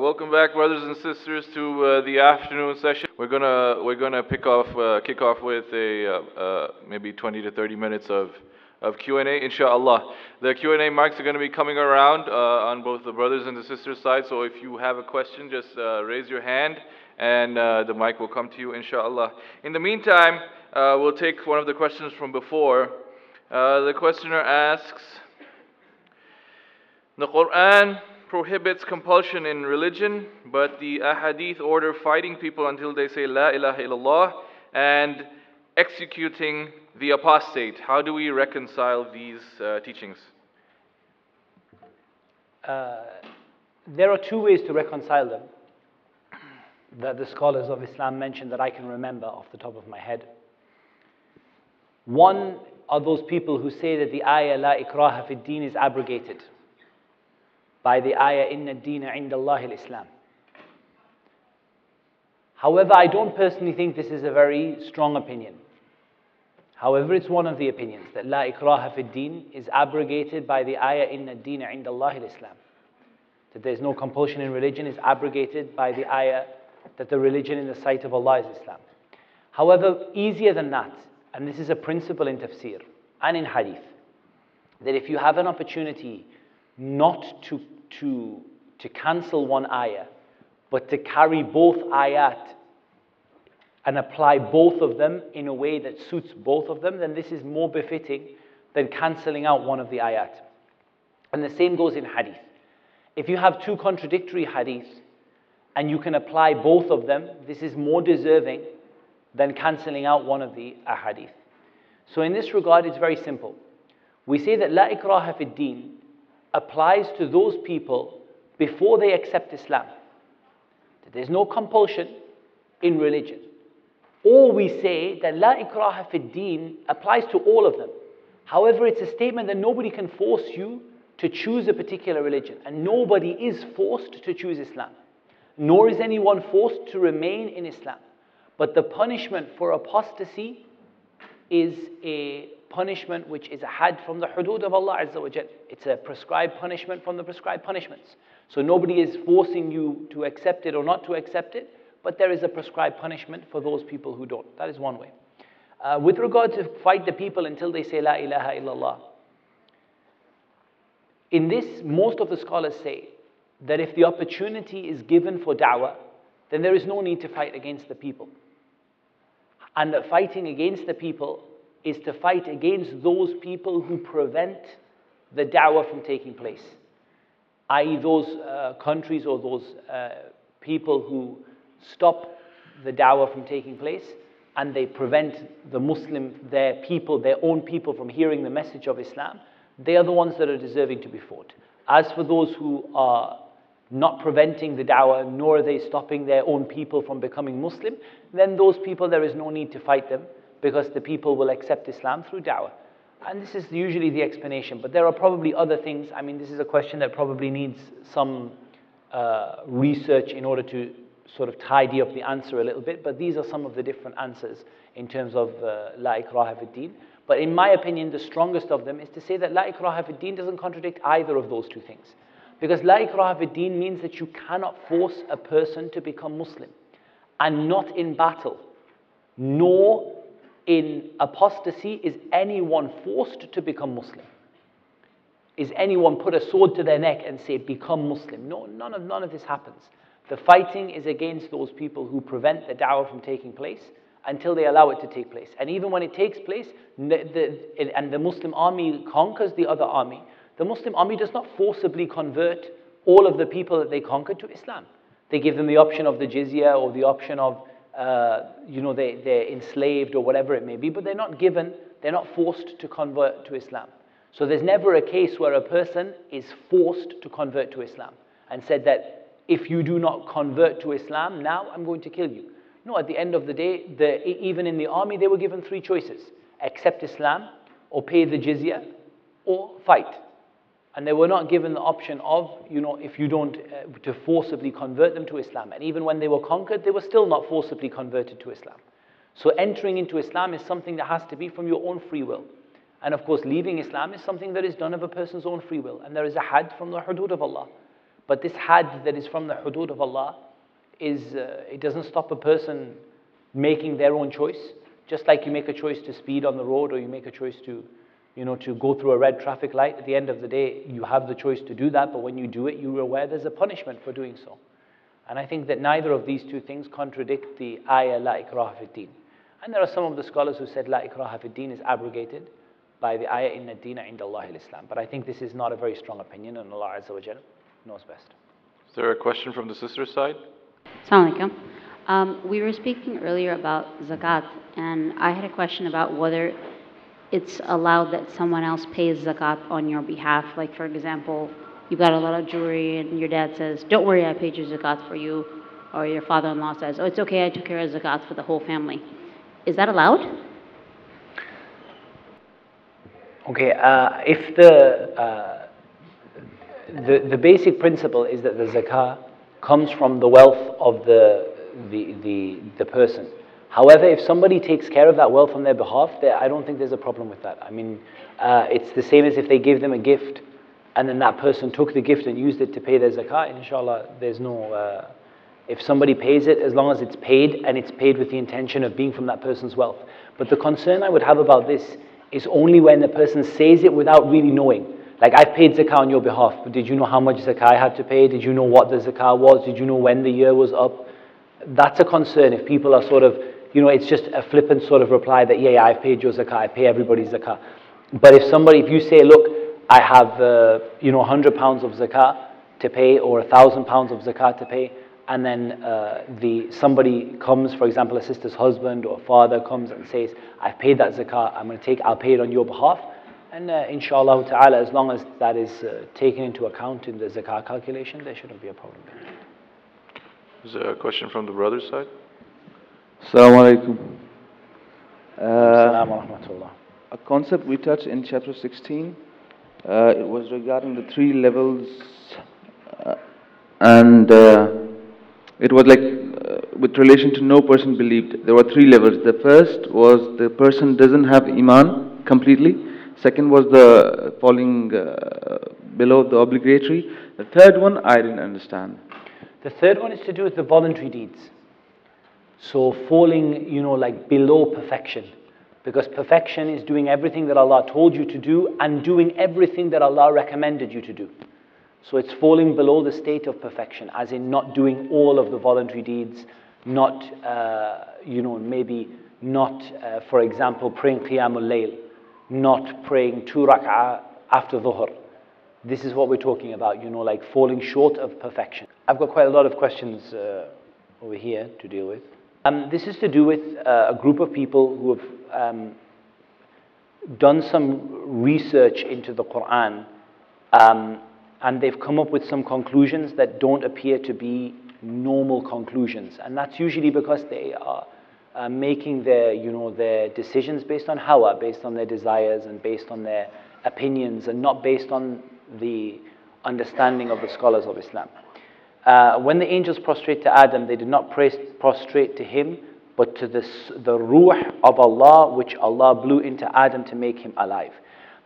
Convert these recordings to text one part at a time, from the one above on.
Welcome back, brothers and sisters, to uh, the afternoon session. We're gonna we're gonna pick off uh, kick off with a uh, uh maybe 20 to 30 minutes of of Q&A, inshallah. The Q&A mics are going to be coming around uh, on both the brothers and the sisters side. So if you have a question, just uh, raise your hand, and the mic will come to you, inshallah. In the meantime, we'll take one of the questions from before. the questioner asks. The Quran prohibits compulsion in religion, but the ahadith order fighting people until they say La ilaha illallah and executing the apostate. How do we reconcile these uh, teachings? Uh, there are two ways to reconcile them that the scholars of Islam mention that I can remember off the top of my head. One are those people who say that the ayah La ikraha fi deen is abrogated by the ayah, Inna Dina Allah al-Islam. However, I don't personally think this is a very strong opinion. However, it's one of the opinions that La ikraha fi din is abrogated by the ayah, Inna Dina Allah al-Islam. That there's no compulsion in religion is abrogated by the ayah that the religion in the sight of Allah is Islam. However, easier than that, and this is a principle in tafsir and in hadith, that if you have an opportunity not to to, to cancel one ayah, but to carry both ayat and apply both of them in a way that suits both of them, then this is more befitting than cancelling out one of the ayat. And the same goes in hadith. If you have two contradictory hadith and you can apply both of them, this is more deserving than cancelling out one of the ahadith. So in this regard, it's very simple. We say that la ikraha fi din applies to those people before they accept Islam. There's no compulsion in religion. Or we say that La ikraha fi deen applies to all of them. However, it's a statement that nobody can force you to choose a particular religion, and nobody is forced to choose Islam, nor is anyone forced to remain in Islam. But the punishment for apostasy is a punishment which is a had from the hudud of Allah Azza wa. It's a prescribed punishment from the prescribed punishments. So nobody is forcing you to accept it or not to accept it, but there is a prescribed punishment for those people who don't. That is one way. Uh, with regard to fight the people until they say La ilaha illallah, in this, most of the scholars say that if the opportunity is given for da'wah, then there is no need to fight against the people. And that fighting against the people is to fight against those people who prevent the da'wah from taking place, i.e., those uh, countries or those uh, people who stop the da'wah from taking place and they prevent the Muslim, their people, their own people from hearing the message of Islam, they are the ones that are deserving to be fought. As for those who are not preventing the da'wah, nor are they stopping their own people from becoming Muslim, then those people, there is no need to fight them because the people will accept Islam through da'wah. And this is usually the explanation, but there are probably other things. I mean, this is a question that probably needs some uh, research in order to sort of tidy up the answer a little bit, but these are some of the different answers in terms of uh, La ikraha din. But in my opinion, the strongest of them is to say that La ikraha din doesn't contradict either of those two things. Because La ikraha din means that you cannot force a person to become Muslim. And not in battle, nor in apostasy is anyone forced to become Muslim? Is anyone put a sword to their neck and say, become Muslim? No, none of, none of this happens. The fighting is against those people who prevent the da'wah from taking place until they allow it to take place. And even when it takes place, the, the, and the Muslim army conquers the other army, the Muslim army does not forcibly convert all of the people that they conquered to Islam. They give them the option of the jizya or the option of uh, you know, they, they're enslaved or whatever it may be, but they're not given, they're not forced to convert to Islam. So there's never a case where a person is forced to convert to Islam and said that if you do not convert to Islam, now I'm going to kill you. No, at the end of the day, the, even in the army, they were given three choices accept Islam, or pay the jizya, or fight. And they were not given the option of, you know, if you don't, uh, to forcibly convert them to Islam. And even when they were conquered, they were still not forcibly converted to Islam. So entering into Islam is something that has to be from your own free will. And of course, leaving Islam is something that is done of a person's own free will. And there is a had from the hudud of Allah. But this had that is from the hudud of Allah is uh, it doesn't stop a person making their own choice. Just like you make a choice to speed on the road or you make a choice to, you know, to go through a red traffic light. At the end of the day, you have the choice to do that, but when you do it, you're aware there's a punishment for doing so. And I think that neither of these two things contradict the ayah la ikraha fi din. And there are some of the scholars who said la ikraha fi din is abrogated by the ayah inna dina inda Allah islam But I think this is not a very strong opinion and Allah Azza wa Jal knows best. Is there a question from the sister's side? Assalamu alaikum. Um, we were speaking earlier about zakat, and I had a question about whether it's allowed that someone else pays zakat on your behalf. Like, for example, you've got a lot of jewelry, and your dad says, Don't worry, I paid your zakat for you. Or your father in law says, Oh, it's okay, I took care of zakat for the whole family. Is that allowed? Okay, uh, if the, uh, the, the basic principle is that the zakah comes from the wealth of the, the, the, the person. However, if somebody takes care of that wealth on their behalf, I don't think there's a problem with that. I mean, uh, it's the same as if they give them a gift and then that person took the gift and used it to pay their zakah. Inshallah, there's no. Uh, if somebody pays it, as long as it's paid and it's paid with the intention of being from that person's wealth. But the concern I would have about this is only when the person says it without really knowing. Like, I've paid zakah on your behalf, but did you know how much zakah I had to pay? Did you know what the zakah was? Did you know when the year was up? That's a concern if people are sort of, you know, it's just a flippant sort of reply that, yeah, yeah I've paid your zakah, I pay everybody's zakah. But if somebody, if you say, look, I have, uh, you know, 100 pounds of zakah to pay or 1,000 pounds of zakah to pay, and then uh, the, somebody comes, for example, a sister's husband or father comes and says, I've paid that zakah, I'm going to take, I'll pay it on your behalf. And uh, inshallah ta'ala, as long as that is uh, taken into account in the zakah calculation, there shouldn't be a problem. Is there a question from the brother's side? Assalamu alaikum. Uh, a concept we touched in chapter 16, uh, it was regarding the three levels, uh, and uh, it was like uh, with relation to no person believed. There were three levels. The first was the person doesn't have iman completely. Second was the falling uh, below the obligatory. The third one I didn't understand. The third one is to do with the voluntary deeds. So falling, you know, like below perfection. Because perfection is doing everything that Allah told you to do and doing everything that Allah recommended you to do. So it's falling below the state of perfection, as in not doing all of the voluntary deeds, not, uh, you know, maybe not, uh, for example, praying Qiyamul Layl, not praying two rak'ah after dhuhr. This is what we're talking about, you know, like falling short of perfection. I've got quite a lot of questions uh, over here to deal with. Um, this is to do with uh, a group of people who have um, done some research into the Quran um, and they've come up with some conclusions that don't appear to be normal conclusions. And that's usually because they are uh, making their, you know, their decisions based on hawa, based on their desires and based on their opinions and not based on the understanding of the scholars of Islam. Uh, when the angels prostrate to Adam, they did not prostrate to him, but to the, the ruh of Allah, which Allah blew into Adam to make him alive.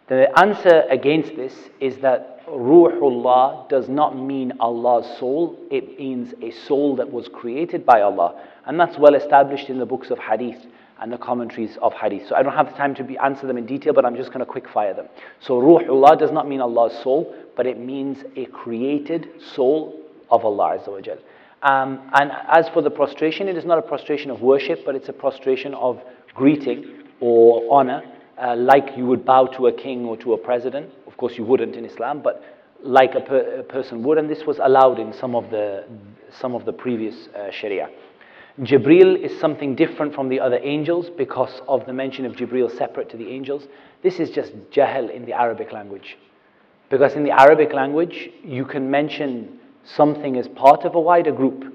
The answer against this is that Ruhullah does not mean Allah's soul, it means a soul that was created by Allah. And that's well established in the books of Hadith and the commentaries of Hadith. So I don't have the time to be, answer them in detail, but I'm just going to quick fire them. So Ruhullah does not mean Allah's soul, but it means a created soul of Allah Azza um, and as for the prostration, it is not a prostration of worship, but it's a prostration of greeting or honor, uh, like you would bow to a king or to a president. Of course, you wouldn't in Islam, but like a, per, a person would, and this was allowed in some of the, some of the previous uh, Sharia. Jibril is something different from the other angels because of the mention of Jibril separate to the angels. This is just jahil in the Arabic language. Because in the Arabic language, you can mention something as part of a wider group.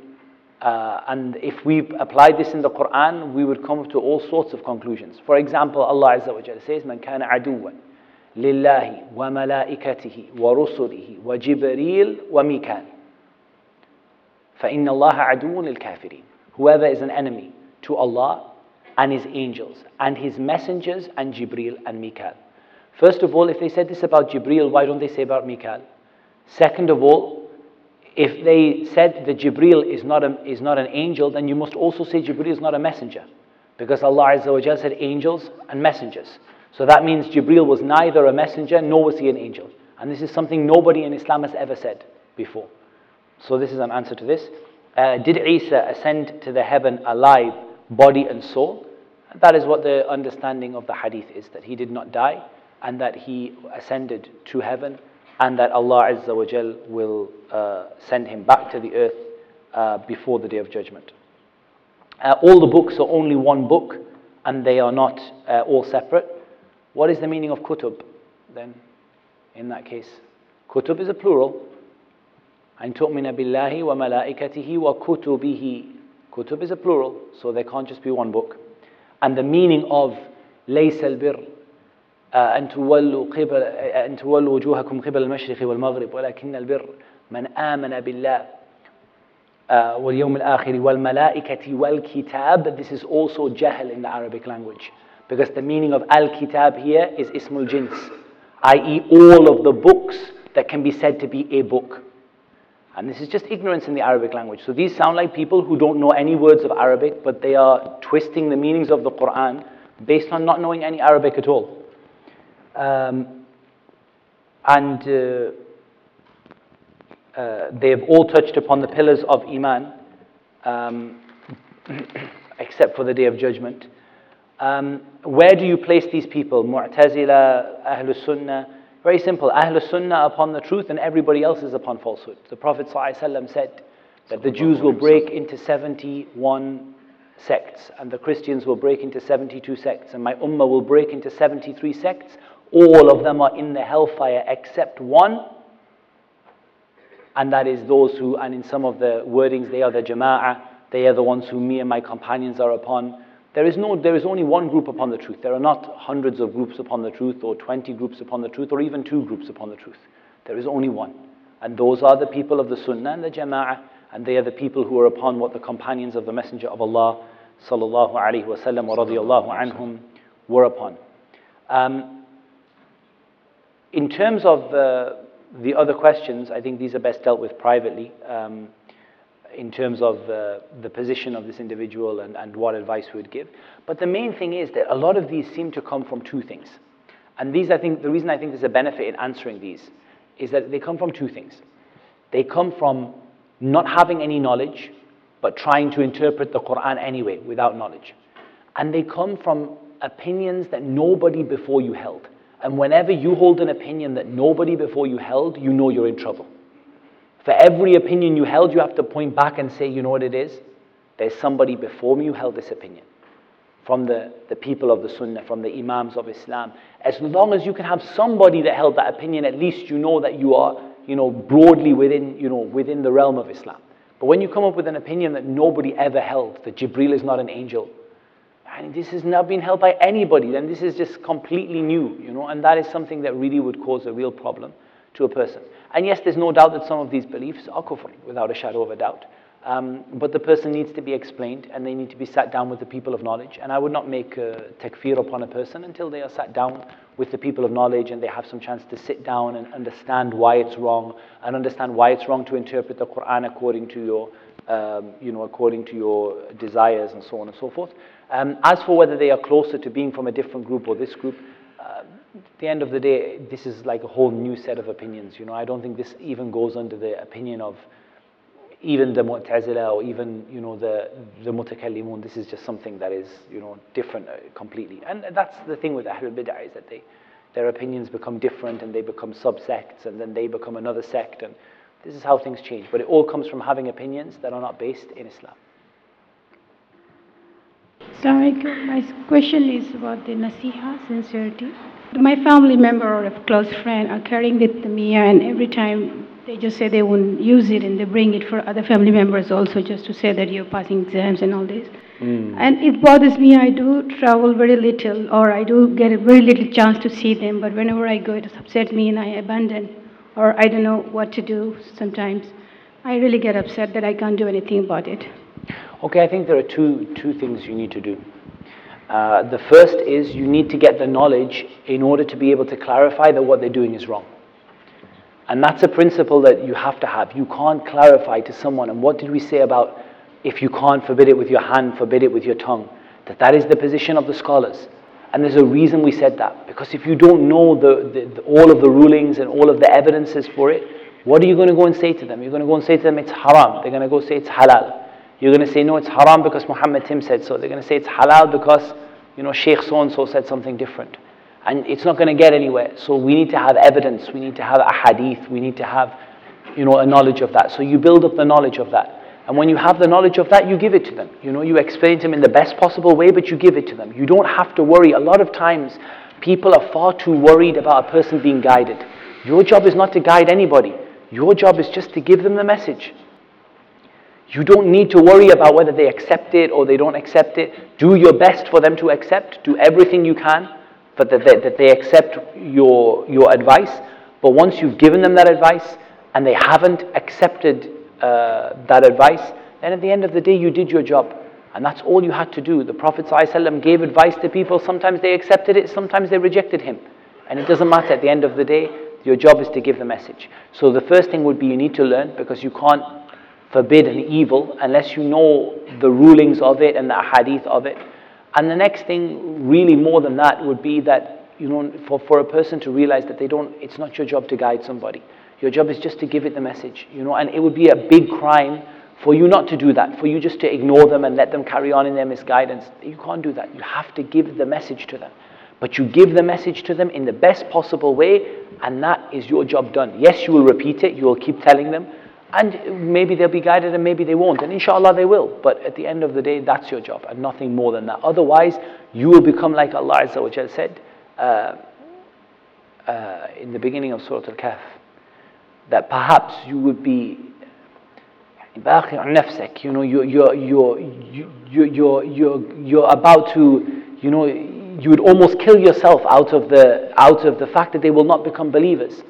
Uh, and if we applied this in the Quran, we would come to all sorts of conclusions. For example, Allah Azza wa Jalla says, Man kana aduwan lillahi wa malaikatihi wa rusulihi wa jibril wa mikal. فَإِنَّ اللَّهَ عَدُوٌ لِلْكَافِرِينَ Whoever is an enemy to Allah and His angels and His messengers and Jibril and Mikal. First of all, if they said this about Jibril, why don't they say about Mikal? Second of all, if they said that Jibril is not, a, is not an angel, then you must also say Jibril is not a messenger. Because Allah Azza wa said angels and messengers. So that means Jibril was neither a messenger nor was he an angel. And this is something nobody in Islam has ever said before. So this is an answer to this. Uh, did Isa ascend to the heaven alive, body and soul? That is what the understanding of the hadith is that he did not die and that he ascended to heaven and that Allah Azza wa Jal will uh, send him back to the earth uh, before the day of judgment. Uh, all the books are only one book and they are not uh, all separate. What is the meaning of kutub then in that case? Kutub is a plural. And tu'mina billahi wa malaikatihi wa kutubihi. Kutub is a plural, so there can't just be one book. And the meaning of laysal bir أن تولوا قبل أن تولوا وجوهكم قبل المشرق والمغرب ولكن البر من آمن بالله واليوم الآخر والملائكة والكتاب This is also jahl in the Arabic language because the meaning of al-kitab here is ismul jins i.e. all of the books that can be said to be a book and this is just ignorance in the Arabic language. So these sound like people who don't know any words of Arabic, but they are twisting the meanings of the Quran based on not knowing any Arabic at all. Um, and uh, uh, they have all touched upon the pillars of Iman, um, except for the day of judgment. Um, where do you place these people? Mu'tazila, Ahlus Sunnah? Very simple. Ahlus Sunnah upon the truth and everybody else is upon falsehood. The Prophet ﷺ said that the Jews will break into 71 sects and the Christians will break into 72 sects and my ummah will break into 73 sects all of them are in the hellfire except one. And that is those who, and in some of the wordings, they are the jama'ah, they are the ones who me and my companions are upon. There is, no, there is only one group upon the truth. There are not hundreds of groups upon the truth, or 20 groups upon the truth, or even two groups upon the truth. There is only one. And those are the people of the Sunnah and the Jama'ah, and they are the people who are upon what the companions of the Messenger of Allah, sallallahu alaihi wasallam, wa radiyallahu anhum, were upon. Um, in terms of uh, the other questions, I think these are best dealt with privately um, in terms of uh, the position of this individual and, and what advice we would give. But the main thing is that a lot of these seem to come from two things. And these, I think, the reason I think there's a benefit in answering these is that they come from two things. They come from not having any knowledge, but trying to interpret the Quran anyway without knowledge. And they come from opinions that nobody before you held. And whenever you hold an opinion that nobody before you held, you know you're in trouble. For every opinion you held, you have to point back and say, you know what it is? There's somebody before me who held this opinion. From the, the people of the Sunnah, from the Imams of Islam. As long as you can have somebody that held that opinion, at least you know that you are, you know, broadly within, you know, within the realm of Islam. But when you come up with an opinion that nobody ever held, that Jibril is not an angel, and this has not been held by anybody, then this is just completely new, you know, and that is something that really would cause a real problem to a person. And yes, there's no doubt that some of these beliefs are kufr, without a shadow of a doubt. Um, but the person needs to be explained and they need to be sat down with the people of knowledge. And I would not make a takfir upon a person until they are sat down with the people of knowledge and they have some chance to sit down and understand why it's wrong and understand why it's wrong to interpret the Quran according to your, um, you know, according to your desires and so on and so forth. Um, as for whether they are closer to being from a different group or this group, uh, at the end of the day, this is like a whole new set of opinions. You know, I don't think this even goes under the opinion of even the Mu'tazila or even, you know, the, the Mutakallimun. This is just something that is, you know, different uh, completely. And that's the thing with Ahlul Bid'ah is that they, their opinions become different and they become subsects and then they become another sect. And this is how things change. But it all comes from having opinions that are not based in Islam. Sorry, my question is about the nasiha, sincerity. My family member or a close friend are carrying the tamimah, and every time they just say they won't use it, and they bring it for other family members also, just to say that you're passing exams and all this. Mm. And it bothers me. I do travel very little, or I do get a very little chance to see them. But whenever I go, it upsets me, and I abandon, or I don't know what to do. Sometimes I really get upset that I can't do anything about it. Okay, I think there are two, two things you need to do. Uh, the first is you need to get the knowledge in order to be able to clarify that what they're doing is wrong. And that's a principle that you have to have. You can't clarify to someone. And what did we say about if you can't forbid it with your hand, forbid it with your tongue? That that is the position of the scholars. And there's a reason we said that. Because if you don't know the, the, the, all of the rulings and all of the evidences for it, what are you going to go and say to them? You're going to go and say to them it's haram. They're going to go say it's halal. You're going to say no, it's haram because Muhammad Tim said so. They're going to say it's halal because you know Sheikh so and so said something different. And it's not going to get anywhere. So we need to have evidence. We need to have a hadith. We need to have you know a knowledge of that. So you build up the knowledge of that. And when you have the knowledge of that, you give it to them. You know, you explain to them in the best possible way, but you give it to them. You don't have to worry. A lot of times, people are far too worried about a person being guided. Your job is not to guide anybody. Your job is just to give them the message. You don't need to worry about whether they accept it or they don't accept it. Do your best for them to accept. Do everything you can for that they, that they accept your, your advice. But once you've given them that advice and they haven't accepted uh, that advice, then at the end of the day, you did your job. And that's all you had to do. The Prophet ﷺ gave advice to people. Sometimes they accepted it, sometimes they rejected him. And it doesn't matter at the end of the day, your job is to give the message. So the first thing would be you need to learn because you can't forbid an evil unless you know the rulings of it and the hadith of it. And the next thing, really more than that, would be that, you know, for, for a person to realize that they don't, it's not your job to guide somebody. Your job is just to give it the message, you know, and it would be a big crime for you not to do that, for you just to ignore them and let them carry on in their misguidance. You can't do that. You have to give the message to them. But you give the message to them in the best possible way, and that is your job done. Yes, you will repeat it, you will keep telling them, and maybe they'll be guided and maybe they won't. And inshallah they will. But at the end of the day, that's your job and nothing more than that. Otherwise, you will become like Allah Azza said uh, uh, in the beginning of Surah Al Kahf that perhaps you would be you know, you're, you're, you're, you're, you're, you're, about to, you know, you would almost kill yourself out of the out of the fact that they will not become believers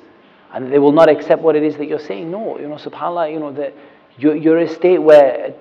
and they will not accept what it is that you're saying. No, you know, subhanAllah, you know, that you're, you're a state where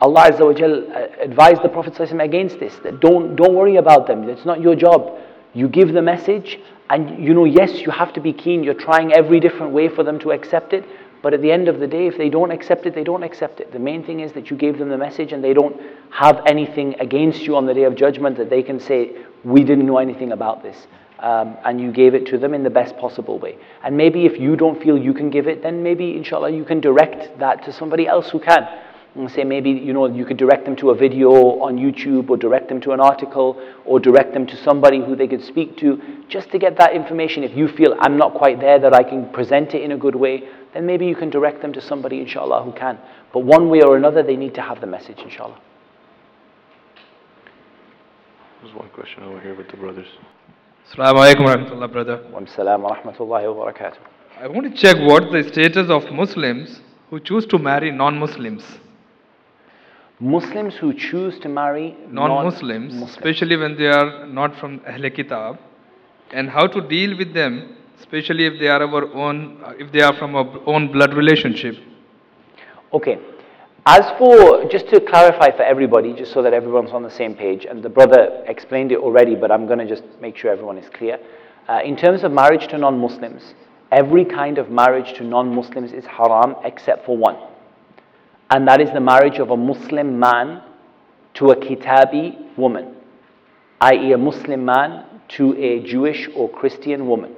Allah Azza wa uh, advised the Prophet against this. That don't, don't worry about them. It's not your job. You give the message, and you know, yes, you have to be keen. You're trying every different way for them to accept it. But at the end of the day, if they don't accept it, they don't accept it. The main thing is that you gave them the message and they don't have anything against you on the day of judgment that they can say, we didn't know anything about this. Um, and you gave it to them in the best possible way. And maybe if you don't feel you can give it, then maybe, inshallah, you can direct that to somebody else who can. And say maybe you know you could direct them to a video on YouTube or direct them to an article or direct them to somebody who they could speak to just to get that information. If you feel I'm not quite there that I can present it in a good way, then maybe you can direct them to somebody inshallah who can. But one way or another they need to have the message inshallah. There's one question over here with the brothers. Assalamu alaikum warahmatullah, brother. Wa salam wa rahmatullahi wa barakatuh. I want to check what the status of Muslims who choose to marry non-Muslims. Muslims who choose to marry Non-Muslims, non-Muslims. especially when they are not from Ahl Kitab, and how to deal with them, especially if they are our own, uh, if they are from our own blood relationship. Okay. As for, just to clarify for everybody, just so that everyone's on the same page, and the brother explained it already, but I'm going to just make sure everyone is clear. Uh, in terms of marriage to non Muslims, every kind of marriage to non Muslims is haram except for one. And that is the marriage of a Muslim man to a Kitabi woman, i.e., a Muslim man to a Jewish or Christian woman.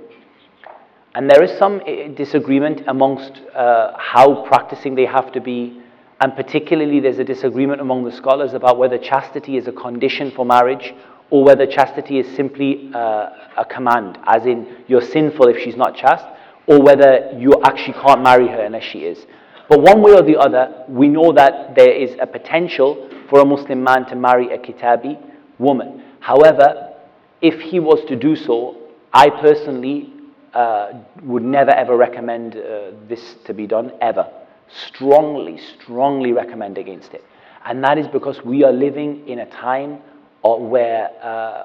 And there is some eh, disagreement amongst uh, how practicing they have to be, and particularly there's a disagreement among the scholars about whether chastity is a condition for marriage or whether chastity is simply uh, a command, as in you're sinful if she's not chaste, or whether you actually can't marry her unless she is. But one way or the other, we know that there is a potential for a Muslim man to marry a Kitabi woman. However, if he was to do so, I personally uh, would never ever recommend uh, this to be done, ever. Strongly, strongly recommend against it. And that is because we are living in a time uh, where uh,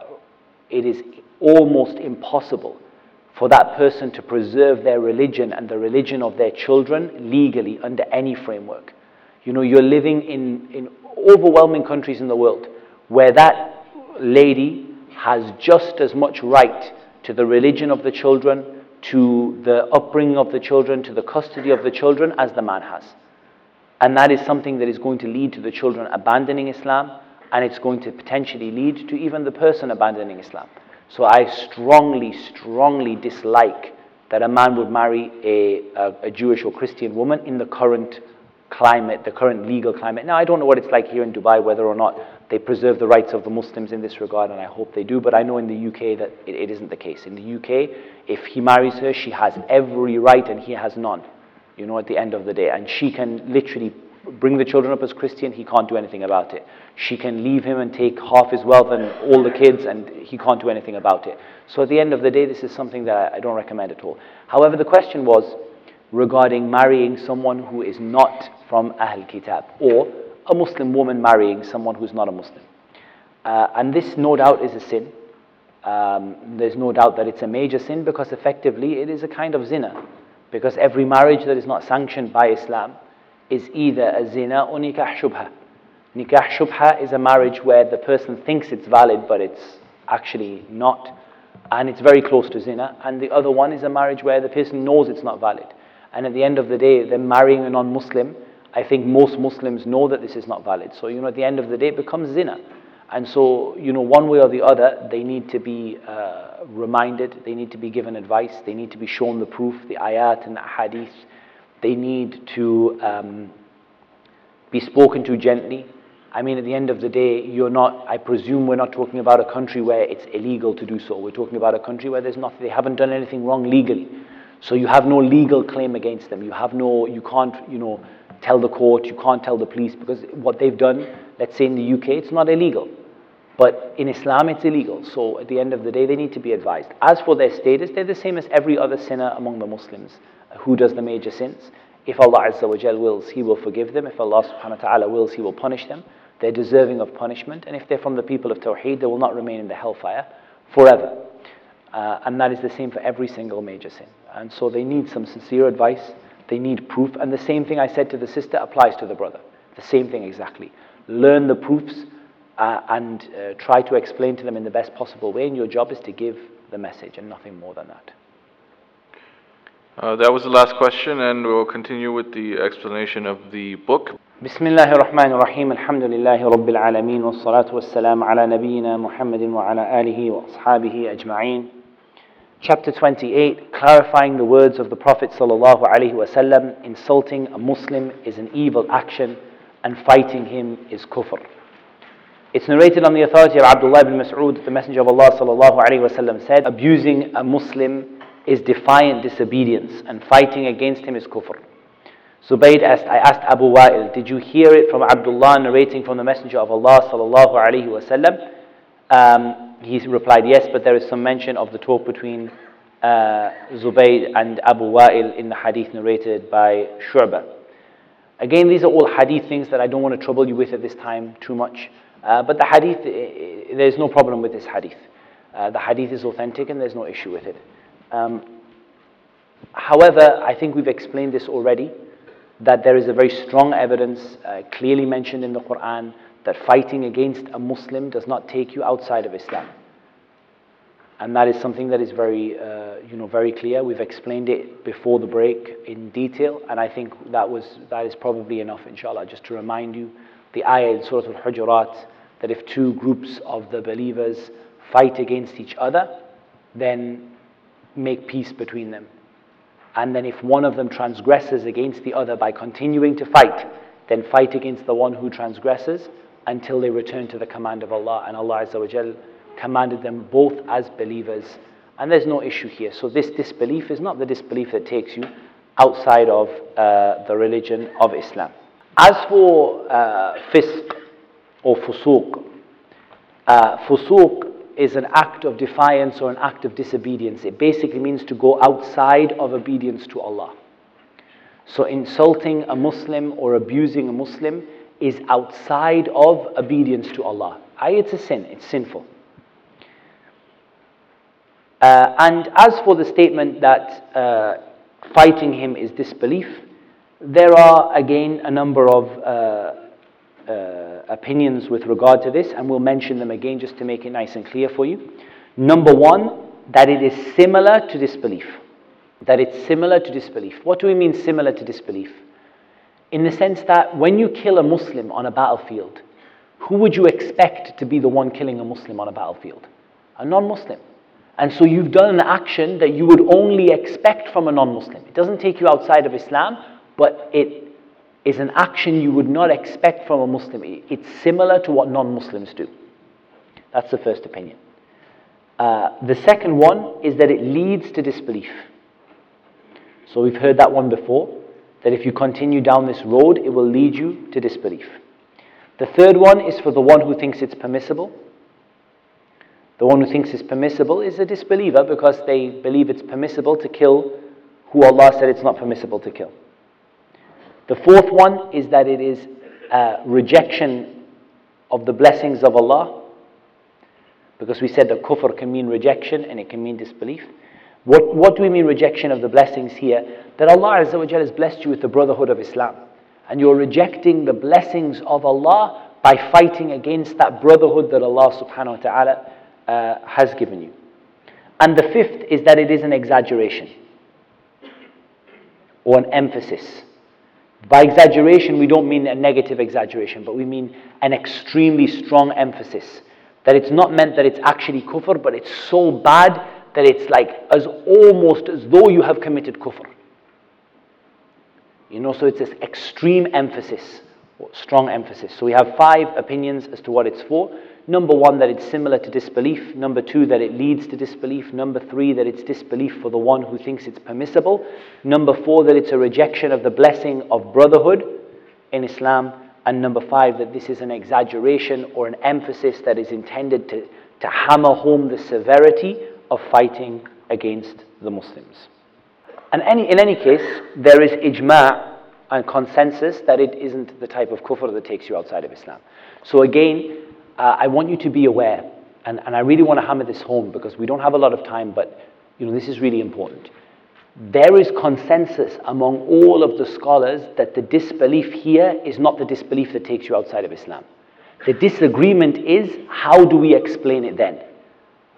it is almost impossible for that person to preserve their religion and the religion of their children legally under any framework. You know, you're living in, in overwhelming countries in the world where that lady has just as much right to the religion of the children, to the upbringing of the children, to the custody of the children as the man has. And that is something that is going to lead to the children abandoning Islam, and it's going to potentially lead to even the person abandoning Islam. So I strongly, strongly dislike that a man would marry a, a, a Jewish or Christian woman in the current climate, the current legal climate. Now, I don't know what it's like here in Dubai, whether or not they preserve the rights of the Muslims in this regard, and I hope they do, but I know in the UK that it, it isn't the case. In the UK, if he marries her, she has every right and he has none, you know, at the end of the day. And she can literally bring the children up as Christian, he can't do anything about it. She can leave him and take half his wealth and all the kids, and he can't do anything about it. So at the end of the day, this is something that I don't recommend at all. However, the question was regarding marrying someone who is not from Ahl Kitab, or a Muslim woman marrying someone who's not a Muslim. Uh, and this, no doubt, is a sin. Um, there's no doubt that it's a major sin because effectively it is a kind of zina. Because every marriage that is not sanctioned by Islam is either a zina or nikah shubha. Nikah shubha is a marriage where the person thinks it's valid but it's actually not, and it's very close to zina. And the other one is a marriage where the person knows it's not valid. And at the end of the day, they're marrying a non Muslim. I think most Muslims know that this is not valid. So, you know, at the end of the day, it becomes zina. And so, you know, one way or the other, they need to be uh, reminded, they need to be given advice, they need to be shown the proof, the ayat and the hadith. They need to um, be spoken to gently. I mean, at the end of the day, you're not, I presume we're not talking about a country where it's illegal to do so. We're talking about a country where there's nothing, they haven't done anything wrong legally. So you have no legal claim against them. You have no, you can't, you know, tell the court, you can't tell the police because what they've done, let's say in the UK, it's not illegal. But in Islam, it's illegal. So at the end of the day, they need to be advised. As for their status, they're the same as every other sinner among the Muslims who does the major sins. If Allah Azza wa Jal wills, He will forgive them. If Allah subhanahu wa ta'ala wills, He will punish them. They're deserving of punishment. And if they're from the people of Tawheed, they will not remain in the hellfire forever. Uh, and that is the same for every single major sin. And so they need some sincere advice. They need proof. And the same thing I said to the sister applies to the brother. The same thing exactly. Learn the proofs uh, and uh, try to explain to them in the best possible way. And your job is to give the message and nothing more than that. Uh, that was the last question, and we'll continue with the explanation of the book. بسم الله الرحمن الرحيم الحمد لله رب العالمين والصلاة والسلام على نبينا محمد وعلى آله وأصحابه أجمعين Chapter 28, clarifying the words of the Prophet sallallahu alaihi wasallam, insulting a Muslim is an evil action and fighting him is kufr. It's narrated on the authority of Abdullah ibn Mas'ud, the Messenger of Allah sallallahu alaihi wasallam said, abusing a Muslim is defiant disobedience and fighting against him is kufr. Zubayd asked, I asked Abu Wa'il, did you hear it from Abdullah narrating from the Messenger of Allah sallallahu alaihi wasallam? Um, he replied, yes, but there is some mention of the talk between uh, Zubayd and Abu Wa'il in the hadith narrated by Shu'bah. Again, these are all hadith things that I don't want to trouble you with at this time too much. Uh, but the hadith, there's no problem with this hadith. Uh, the hadith is authentic and there's no issue with it. Um, however, I think we've explained this already that there is a very strong evidence uh, clearly mentioned in the Quran that fighting against a Muslim does not take you outside of Islam. And that is something that is very, uh, you know, very clear. We've explained it before the break in detail, and I think that was that is probably enough, inshallah, just to remind you the ayah in Surah Al-Hujurat that if two groups of the believers fight against each other, then make peace between them. And then if one of them transgresses against the other by continuing to fight, then fight against the one who transgresses until they return to the command of Allah. And Allah Azza commanded them both as believers. And there's no issue here. So this disbelief is not the disbelief that takes you outside of uh, the religion of Islam. As for uh, fisq or fusuq, uh, fusuq is an act of defiance or an act of disobedience. It basically means to go outside of obedience to Allah. So insulting a Muslim or abusing a Muslim is outside of obedience to Allah. I, it's a sin, it's sinful. Uh, and as for the statement that uh, fighting him is disbelief, there are again a number of uh, uh, opinions with regard to this, and we'll mention them again just to make it nice and clear for you. Number one, that it is similar to disbelief. that it's similar to disbelief. What do we mean similar to disbelief? In the sense that when you kill a Muslim on a battlefield, who would you expect to be the one killing a Muslim on a battlefield? A non Muslim. And so you've done an action that you would only expect from a non Muslim. It doesn't take you outside of Islam, but it is an action you would not expect from a Muslim. It's similar to what non Muslims do. That's the first opinion. Uh, the second one is that it leads to disbelief. So we've heard that one before, that if you continue down this road, it will lead you to disbelief. The third one is for the one who thinks it's permissible. The one who thinks it's permissible is a disbeliever because they believe it's permissible to kill who Allah said it's not permissible to kill. The fourth one is that it is a rejection of the blessings of Allah because we said that kufr can mean rejection and it can mean disbelief. What, what do we mean rejection of the blessings here? That Allah Azza wa has blessed you with the brotherhood of Islam. And you're rejecting the blessings of Allah by fighting against that brotherhood that Allah subhanahu wa ta'ala uh, has given you. And the fifth is that it is an exaggeration or an emphasis. By exaggeration, we don't mean a negative exaggeration, but we mean an extremely strong emphasis. That it's not meant that it's actually kufr, but it's so bad that it's like as almost as though you have committed kufr. You know, so it's this extreme emphasis, strong emphasis. So we have five opinions as to what it's for. Number one, that it's similar to disbelief. Number two, that it leads to disbelief. Number three, that it's disbelief for the one who thinks it's permissible. Number four, that it's a rejection of the blessing of brotherhood in Islam. And number five, that this is an exaggeration or an emphasis that is intended to, to hammer home the severity of fighting against the Muslims. And any, in any case, there is ijma' and consensus that it isn't the type of kufr that takes you outside of Islam. So again, uh, I want you to be aware, and, and I really want to hammer this home because we don't have a lot of time, but you know, this is really important. There is consensus among all of the scholars that the disbelief here is not the disbelief that takes you outside of Islam. The disagreement is how do we explain it then?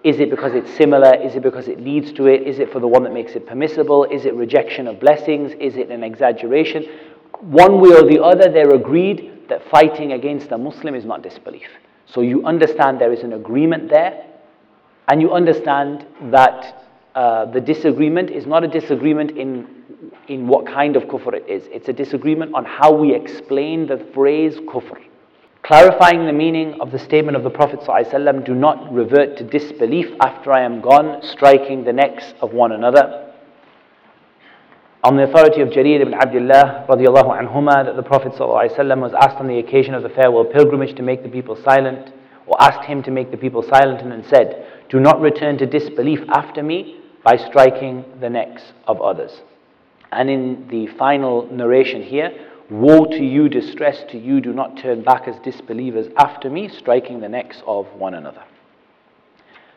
Is it because it's similar? Is it because it leads to it? Is it for the one that makes it permissible? Is it rejection of blessings? Is it an exaggeration? One way or the other, they're agreed that fighting against a Muslim is not disbelief. So you understand there is an agreement there, and you understand that uh, the disagreement is not a disagreement in, in what kind of kufr it is. It's a disagreement on how we explain the phrase kufr. Clarifying the meaning of the statement of the Prophet ﷺ, do not revert to disbelief after I am gone, striking the necks of one another. On the authority of Jarir ibn Abdullah radiallahu anhuma that the Prophet ﷺ was asked on the occasion of the farewell pilgrimage to make the people silent, or asked him to make the people silent and then said, Do not return to disbelief after me by striking the necks of others. And in the final narration here, Woe to you, distress to you, do not turn back as disbelievers after me, striking the necks of one another.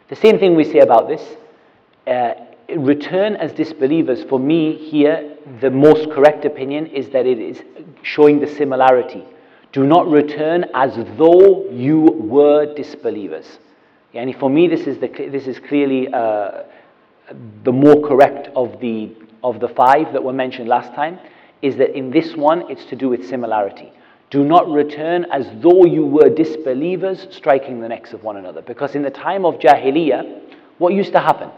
The same thing we say about this. Uh, return as disbelievers, for me here, the most correct opinion is that it is showing the similarity. Do not return as though you were disbelievers. And for me, this is, the, this is clearly uh, the more correct of the, of the five that were mentioned last time, is that in this one, it's to do with similarity. Do not return as though you were disbelievers, striking the necks of one another. Because in the time of Jahiliyyah, what used to happen?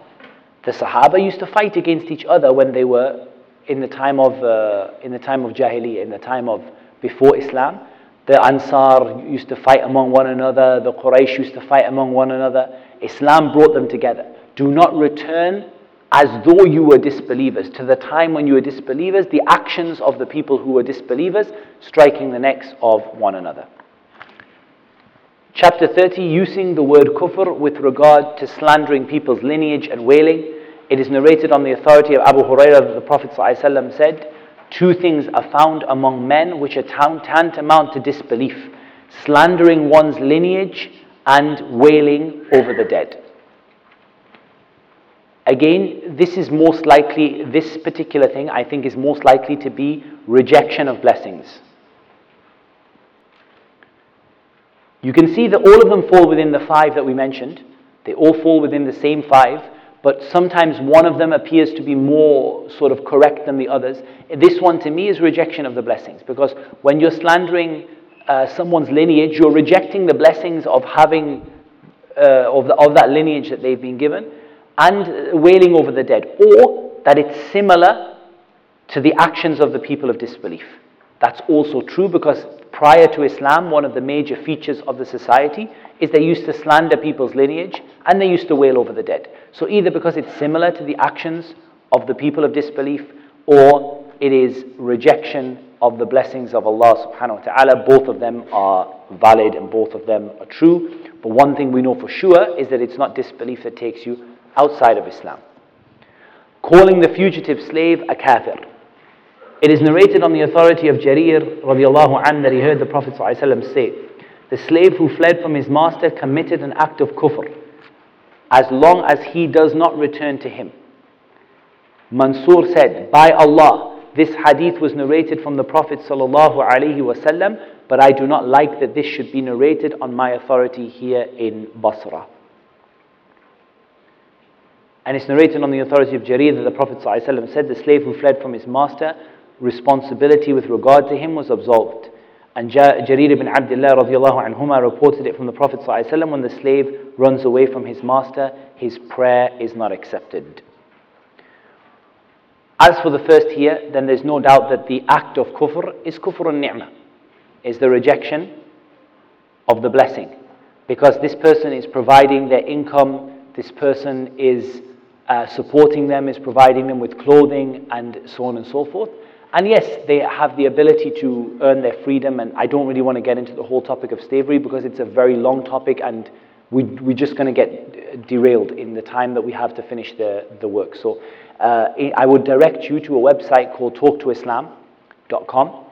The Sahaba used to fight against each other when they were in the time of, uh, in the time of Jahiliyyah, in the time of before Islam. The Ansar used to fight among one another, the Quraysh used to fight among one another. Islam brought them together. Do not return as though you were disbelievers. To the time when you were disbelievers, the actions of the people who were disbelievers, striking the necks of one another. Chapter 30, using the word kufr with regard to slandering people's lineage and wailing. It is narrated on the authority of Abu Hurairah that the Prophet ﷺ said, Two things are found among men which are tantamount to disbelief slandering one's lineage and wailing over the dead. Again, this is most likely, this particular thing I think is most likely to be rejection of blessings. You can see that all of them fall within the five that we mentioned. They all fall within the same five, but sometimes one of them appears to be more sort of correct than the others. This one to me is rejection of the blessings because when you're slandering uh, someone's lineage, you're rejecting the blessings of having uh, of, the, of that lineage that they've been given and wailing over the dead, or that it's similar to the actions of the people of disbelief. That's also true because prior to Islam, one of the major features of the society is they used to slander people's lineage and they used to wail over the dead. So either because it's similar to the actions of the people of disbelief or it is rejection of the blessings of Allah subhanahu wa ta'ala. Both of them are valid and both of them are true. But one thing we know for sure is that it's not disbelief that takes you outside of Islam. Calling the fugitive slave a kafir. It is narrated on the authority of Jarir radiallahu an that he heard the Prophet say, The slave who fled from his master committed an act of kufr as long as he does not return to him. Mansur said, By Allah, this hadith was narrated from the Prophet wasallam, but I do not like that this should be narrated on my authority here in Basra. And it's narrated on the authority of Jarir that the Prophet ﷺ said, The slave who fled from his master responsibility with regard to him was absolved. And Jarir ibn Abdullah radiallahu anhuma reported it from the Prophet when the slave runs away from his master, his prayer is not accepted. As for the first here, then there's no doubt that the act of kufr is kufr al-ni'mah, is the rejection of the blessing. Because this person is providing their income, this person is uh, supporting them, is providing them with clothing, and so on and so forth. And yes, they have the ability to earn their freedom, and I don't really want to get into the whole topic of slavery because it's a very long topic, and we, we're just going to get derailed in the time that we have to finish the, the work. So uh, I would direct you to a website called talktoislam.com.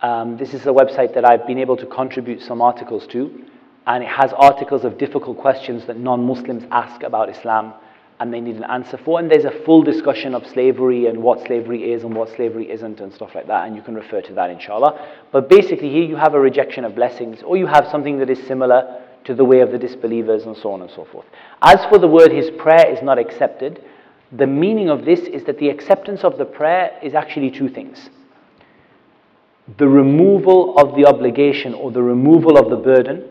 Um, this is a website that I've been able to contribute some articles to, and it has articles of difficult questions that non Muslims ask about Islam and they need an answer for. And there's a full discussion of slavery and what slavery is and what slavery isn't and stuff like that. And you can refer to that, inshallah. But basically, here you have a rejection of blessings, or you have something that is similar to the way of the disbelievers and so on and so forth. As for the word, his prayer is not accepted, the meaning of this is that the acceptance of the prayer is actually two things the removal of the obligation or the removal of the burden.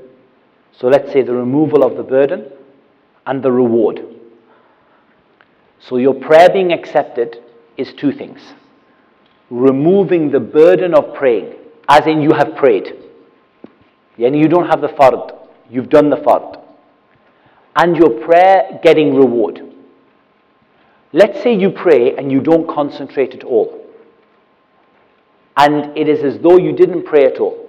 So let's say the removal of the burden and the reward. So your prayer being accepted is two things removing the burden of praying, as in you have prayed. Yani you don't have the fard, you've done the fard. And your prayer getting reward. Let's say you pray and you don't concentrate at all. And it is as though you didn't pray at all.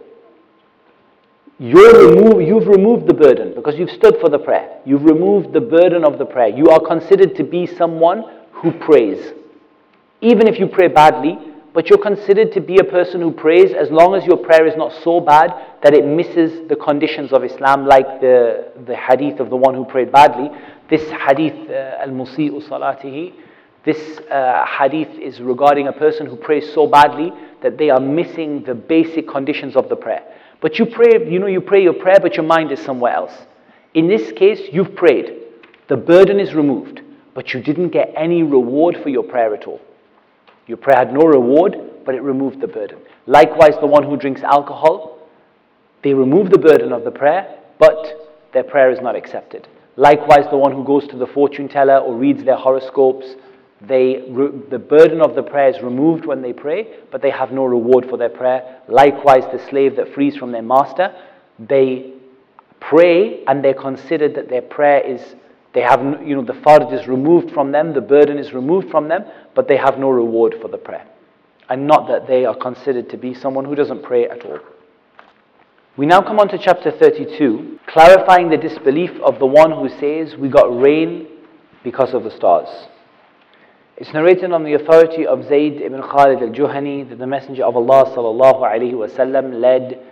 You're remove, you've removed the burden because you've stood for the prayer. You've removed the burden of the prayer. You are considered to be someone who prays. Even if you pray badly, but you're considered to be a person who prays as long as your prayer is not so bad that it misses the conditions of Islam, like the, the hadith of the one who prayed badly. This hadith, uh, al musi'u salatihi, this uh, hadith is regarding a person who prays so badly that they are missing the basic conditions of the prayer. But you pray, you know, you pray your prayer, but your mind is somewhere else. In this case, you've prayed. The burden is removed, but you didn't get any reward for your prayer at all. Your prayer had no reward, but it removed the burden. Likewise, the one who drinks alcohol, they remove the burden of the prayer, but their prayer is not accepted. Likewise, the one who goes to the fortune teller or reads their horoscopes, they, the burden of the prayer is removed when they pray, but they have no reward for their prayer. Likewise, the slave that frees from their master, they pray and they're considered that their prayer is, they have, you know, the fard is removed from them, the burden is removed from them, but they have no reward for the prayer. And not that they are considered to be someone who doesn't pray at all. We now come on to chapter 32, clarifying the disbelief of the one who says, We got rain because of the stars. It's narrated on the authority of Zayd ibn Khalid al-Juhani that the Messenger of Allah sallallahu alaihi wasallam led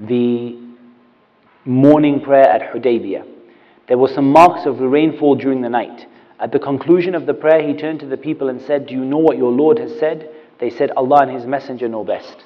the morning prayer at Hudaybiyah. There were some marks of rainfall during the night. At the conclusion of the prayer, he turned to the people and said, Do you know what your Lord has said? They said, Allah and His Messenger know best.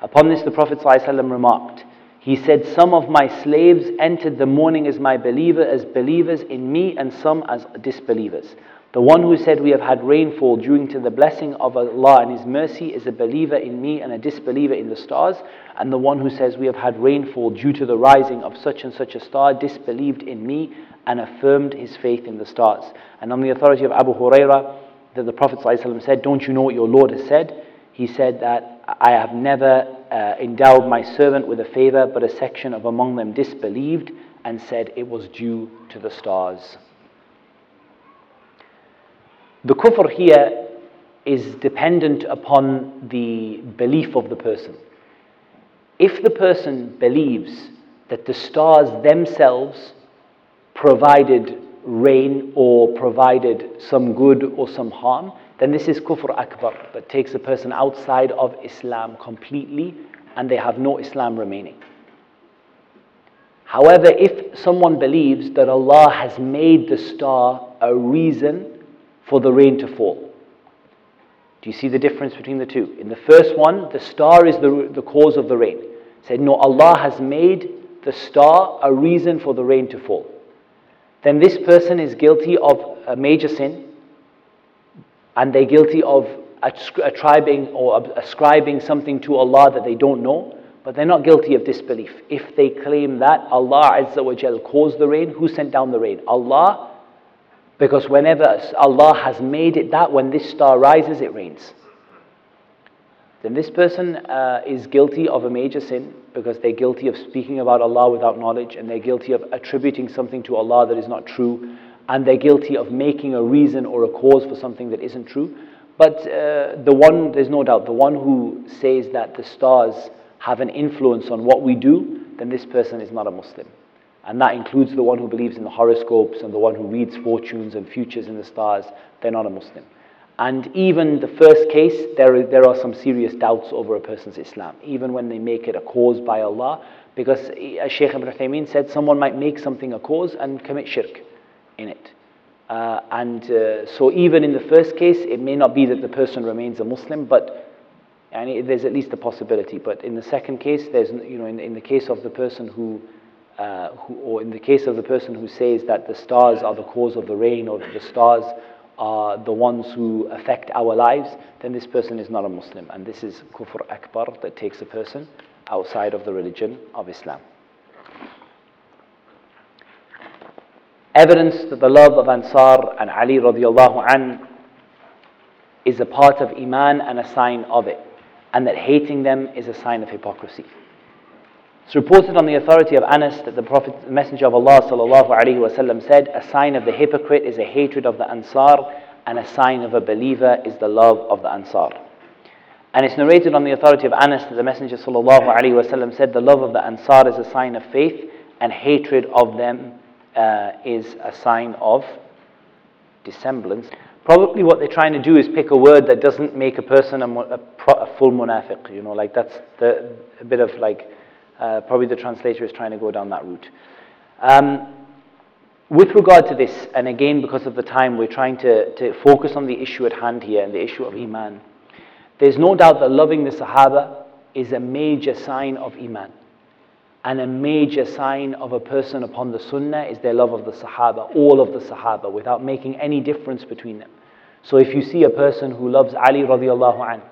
Upon this, the Prophet ﷺ remarked, He said, Some of my slaves entered the morning as my believer, as believers in me, and some as disbelievers. The one who said, We have had rainfall due to the blessing of Allah and His mercy is a believer in me and a disbeliever in the stars. And the one who says, We have had rainfall due to the rising of such and such a star, disbelieved in me and affirmed his faith in the stars. And on the authority of Abu Huraira, that the Prophet ﷺ said, Don't you know what your Lord has said? He said that I have never uh, endowed my servant with a favor, but a section of among them disbelieved and said it was due to the stars. The kufr here is dependent upon the belief of the person. If the person believes that the stars themselves provided rain or provided some good or some harm, then this is kufr akbar that takes a person outside of Islam completely and they have no Islam remaining. However, if someone believes that Allah has made the star a reason for the rain to fall. Do you see the difference between the two? In the first one, the star is the, the cause of the rain. Said, no, Allah has made the star a reason for the rain to fall. Then this person is guilty of a major sin, and they're guilty of attributing or ascribing something to Allah that they don't know, but they're not guilty of disbelief. If they claim that Allah Azza wa caused the rain, who sent down the rain? Allah because whenever Allah has made it that when this star rises, it rains. Then this person uh, is guilty of a major sin because they're guilty of speaking about Allah without knowledge and they're guilty of attributing something to Allah that is not true and they're guilty of making a reason or a cause for something that isn't true. But uh, the one, there's no doubt, the one who says that the stars have an influence on what we do, then this person is not a Muslim. And that includes the one who believes in the horoscopes and the one who reads fortunes and futures in the stars. They're not a Muslim. And even the first case, there, there are some serious doubts over a person's Islam, even when they make it a cause by Allah. Because as Shaykh Ibn Uthaymeen said, someone might make something a cause and commit shirk in it. Uh, and uh, so, even in the first case, it may not be that the person remains a Muslim, but and there's at least a possibility. But in the second case, there's, you know, in, in the case of the person who uh, who, or in the case of the person who says that the stars are the cause of the rain or the stars are the ones who affect our lives, then this person is not a Muslim. And this is kufr akbar that takes a person outside of the religion of Islam. Evidence that the love of Ansar and Ali radiallahu an is a part of Iman and a sign of it, and that hating them is a sign of hypocrisy. It's reported on the authority of Anas that the Prophet, the Messenger of Allah wasallam said, "A sign of the hypocrite is a hatred of the Ansar, and a sign of a believer is the love of the Ansar." And it's narrated on the authority of Anas that the Messenger wasallam said, "The love of the Ansar is a sign of faith, and hatred of them uh, is a sign of dissemblance." Probably what they're trying to do is pick a word that doesn't make a person a, a, a full munafiq. You know, like that's the, a bit of like uh, probably the translator is trying to go down that route. Um, with regard to this, and again because of the time, we're trying to, to focus on the issue at hand here and the issue of Iman. There's no doubt that loving the Sahaba is a major sign of Iman. And a major sign of a person upon the Sunnah is their love of the Sahaba, all of the Sahaba, without making any difference between them. So if you see a person who loves Ali radiallahu an,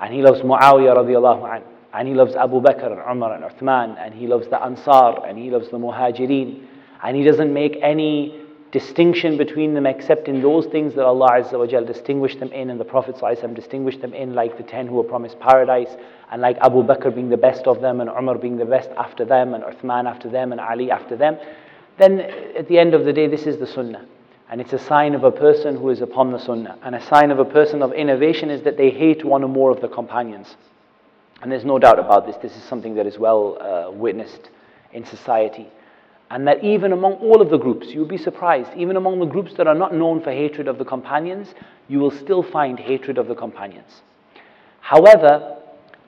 and he loves Muawiyah radiallahu an, and he loves Abu Bakr and Umar and Uthman, and he loves the Ansar, and he loves the Muhajirin, and he doesn't make any distinction between them except in those things that Allah Azza wa distinguished them in, and the Prophet distinguished them in, like the ten who were promised paradise, and like Abu Bakr being the best of them, and Umar being the best after them, and Uthman after them, and Ali after them, then at the end of the day, this is the Sunnah. And it's a sign of a person who is upon the Sunnah. And a sign of a person of innovation is that they hate one or more of the companions. And there's no doubt about this, this is something that is well uh, witnessed in society. And that even among all of the groups, you'll be surprised, even among the groups that are not known for hatred of the companions, you will still find hatred of the companions. However,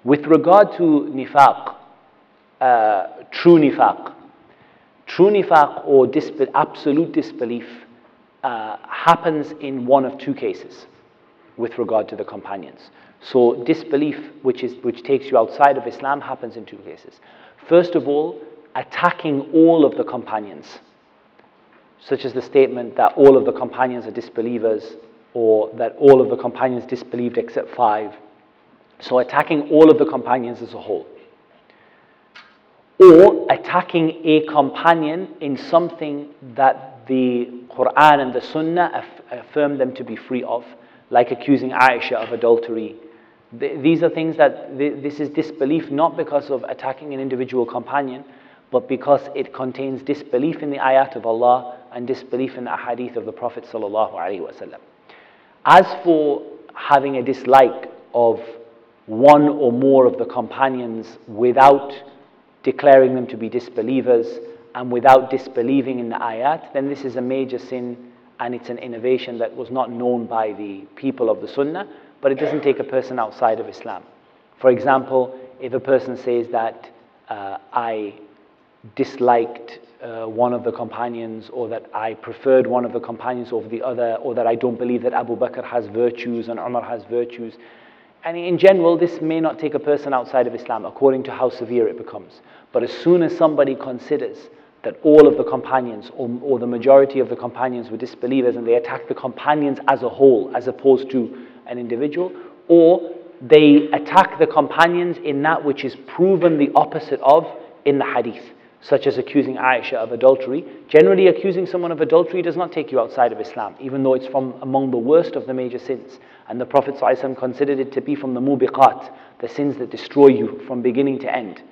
with regard to nifaq, uh, true nifaq, true nifaq or absolute disbelief uh, happens in one of two cases with regard to the companions. So disbelief, which, is, which takes you outside of Islam, happens in two cases. First of all, attacking all of the companions. such as the statement that all of the companions are disbelievers or that all of the companions disbelieved except five. So attacking all of the companions as a whole. Or attacking a companion in something that the Quran and the Sunnah affirm them to be free of, like accusing Aisha of adultery. These are things that this is disbelief not because of attacking an individual companion, but because it contains disbelief in the ayat of Allah and disbelief in the hadith of the Prophet sallallahu. As for having a dislike of one or more of the companions without declaring them to be disbelievers and without disbelieving in the ayat, then this is a major sin and it's an innovation that was not known by the people of the Sunnah, but it doesn't take a person outside of Islam. For example, if a person says that uh, I disliked uh, one of the companions, or that I preferred one of the companions over the other, or that I don't believe that Abu Bakr has virtues and Umar has virtues. And in general, this may not take a person outside of Islam according to how severe it becomes. But as soon as somebody considers that all of the companions, or, or the majority of the companions, were disbelievers and they attack the companions as a whole, as opposed to an individual, or they attack the companions in that which is proven the opposite of in the hadith such as accusing Aisha of adultery. Generally, accusing someone of adultery does not take you outside of Islam, even though it's from among the worst of the major sins. And the Prophet ﷺ considered it to be from the mubiqat, the sins that destroy you from beginning to end.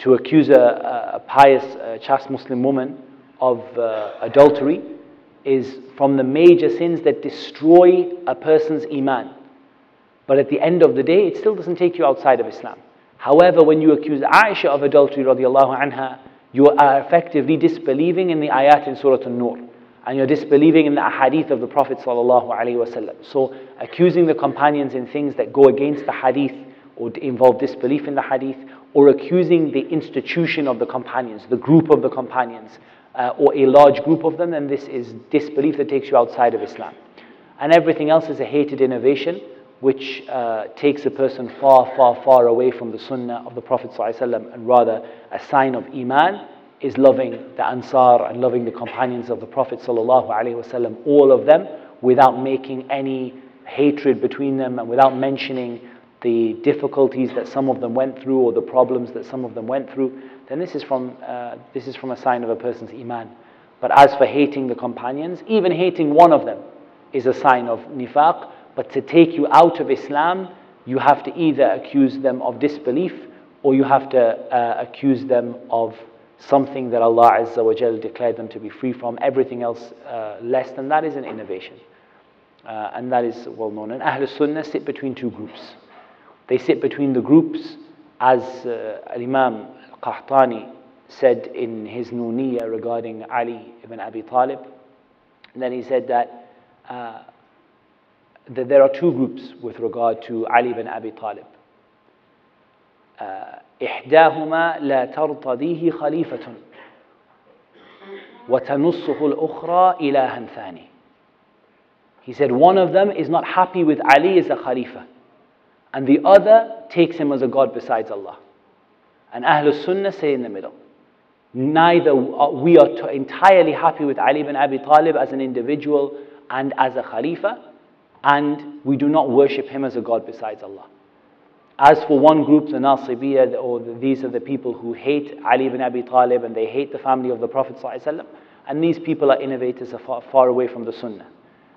To accuse a, a pious, a chaste Muslim woman of uh, adultery is from the major sins that destroy a person's iman. But at the end of the day, it still doesn't take you outside of Islam. However, when you accuse Aisha of adultery, radiallahu anha, you are effectively disbelieving in the ayat in Surah An-Nur. And you're disbelieving in the hadith of the Prophet sallallahu wasallam. So, accusing the companions in things that go against the hadith or involve disbelief in the hadith, or accusing the institution of the companions, the group of the companions, uh, or a large group of them, then this is disbelief that takes you outside of Islam. And everything else is a hated innovation which uh, takes a person far, far, far away from the sunnah of the Prophet ﷺ, and rather a sign of iman is loving the Ansar and loving the companions of the Prophet ﷺ, all of them, without making any hatred between them and without mentioning the difficulties that some of them went through or the problems that some of them went through, then this is from, uh, this is from a sign of a person's iman. But as for hating the companions, even hating one of them is a sign of nifaq, but to take you out of Islam, you have to either accuse them of disbelief or you have to uh, accuse them of something that Allah Azza wa Jal declared them to be free from. Everything else uh, less than that is an innovation. Uh, and that is well known. And Ahl Sunnah sit between two groups. They sit between the groups as uh, Imam Qahtani said in his Nuniyya regarding Ali ibn Abi Talib. And then he said that uh, that there are two groups with regard to Ali bin Abi Talib. إحداهما لا ترتضيه خليفة وتنصه الأخرى إلها ثاني. He said one of them is not happy with Ali as a Khalifa and the other takes him as a God besides Allah. and Ahlul Sunnah say in the middle. Neither we are entirely happy with Ali bin Abi Talib as an individual and as a Khalifa and we do not worship him as a God besides Allah. As for one group, the Nasibiyah, or the, these are the people who hate Ali ibn Abi Talib and they hate the family of the Prophet ﷺ, and these people are innovators far, far away from the Sunnah.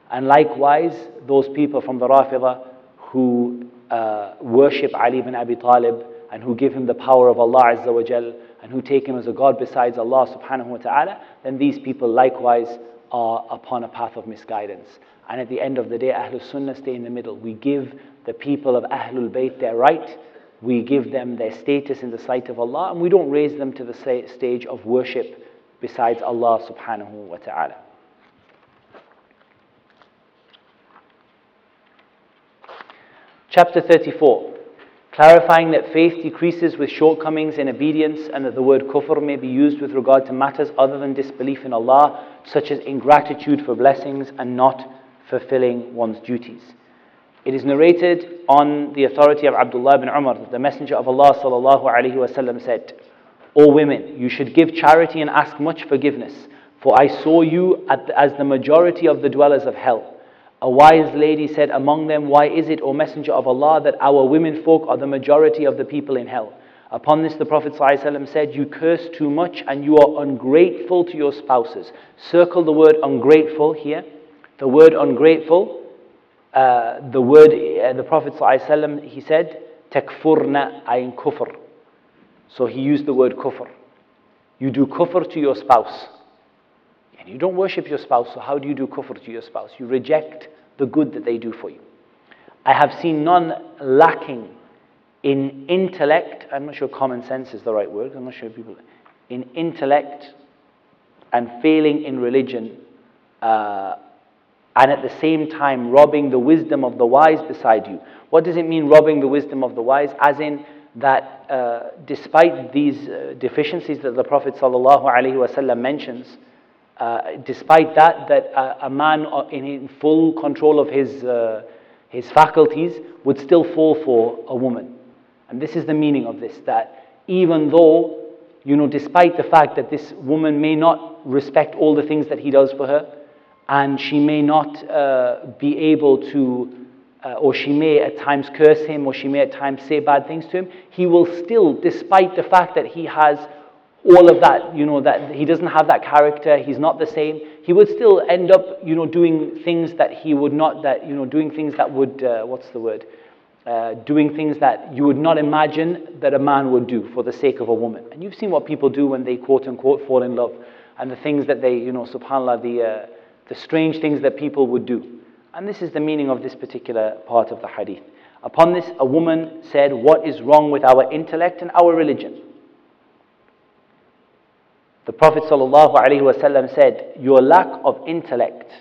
And likewise, those people from the Rafidah who uh, worship Ali ibn Abi Talib and who give him the power of Allah Azza wa Jal and who take him as a God besides Allah subhanahu wa ta'ala, then these people likewise are upon a path of misguidance. And at the end of the day, Ahlul Sunnah stay in the middle. We give the people of Ahlul Bayt their right, we give them their status in the sight of Allah, and we don't raise them to the stage of worship besides Allah subhanahu wa ta'ala. Chapter 34 clarifying that faith decreases with shortcomings in obedience and that the word kufr may be used with regard to matters other than disbelief in Allah, such as ingratitude for blessings and not fulfilling one's duties. It is narrated on the authority of Abdullah ibn Umar that the Messenger of Allah wasallam said, O women, you should give charity and ask much forgiveness, For I saw you the, as the majority of the dwellers of hell. A wise lady said among them, Why is it, O Messenger of Allah, that our women folk are the majority of the people in hell? Upon this, the Prophet ﷺ said, You curse too much and you are ungrateful to your spouses. Circle the word ungrateful here. The word ungrateful, uh, the word, uh, the Prophet ﷺ, he said, Takfurna ayn kufr. So he used the word kufr. You do kufr to your spouse. You don't worship your spouse, so how do you do kufr to your spouse? You reject the good that they do for you. I have seen none lacking in intellect, I'm not sure common sense is the right word, I'm not sure people, in intellect and failing in religion, uh, and at the same time robbing the wisdom of the wise beside you. What does it mean, robbing the wisdom of the wise? As in, that uh, despite these uh, deficiencies that the Prophet ﷺ mentions, uh, despite that, that a man uh, in full control of his, uh, his faculties would still fall for a woman. And this is the meaning of this, that even though, you know, despite the fact that this woman may not respect all the things that he does for her, and she may not uh, be able to uh, or she may at times curse him, or she may at times say bad things to him, he will still, despite the fact that he has all of that, you know, that he doesn't have that character, he's not the same, he would still end up, you know, doing things that he would not, that, you know, doing things that would, uh, what's the word? Uh, doing things that you would not imagine that a man would do for the sake of a woman. And you've seen what people do when they quote unquote fall in love, and the things that they, you know, subhanAllah, the, uh, the strange things that people would do. And this is the meaning of this particular part of the hadith. Upon this, a woman said, What is wrong with our intellect and our religion? The Prophet ﷺ said, Your lack of intellect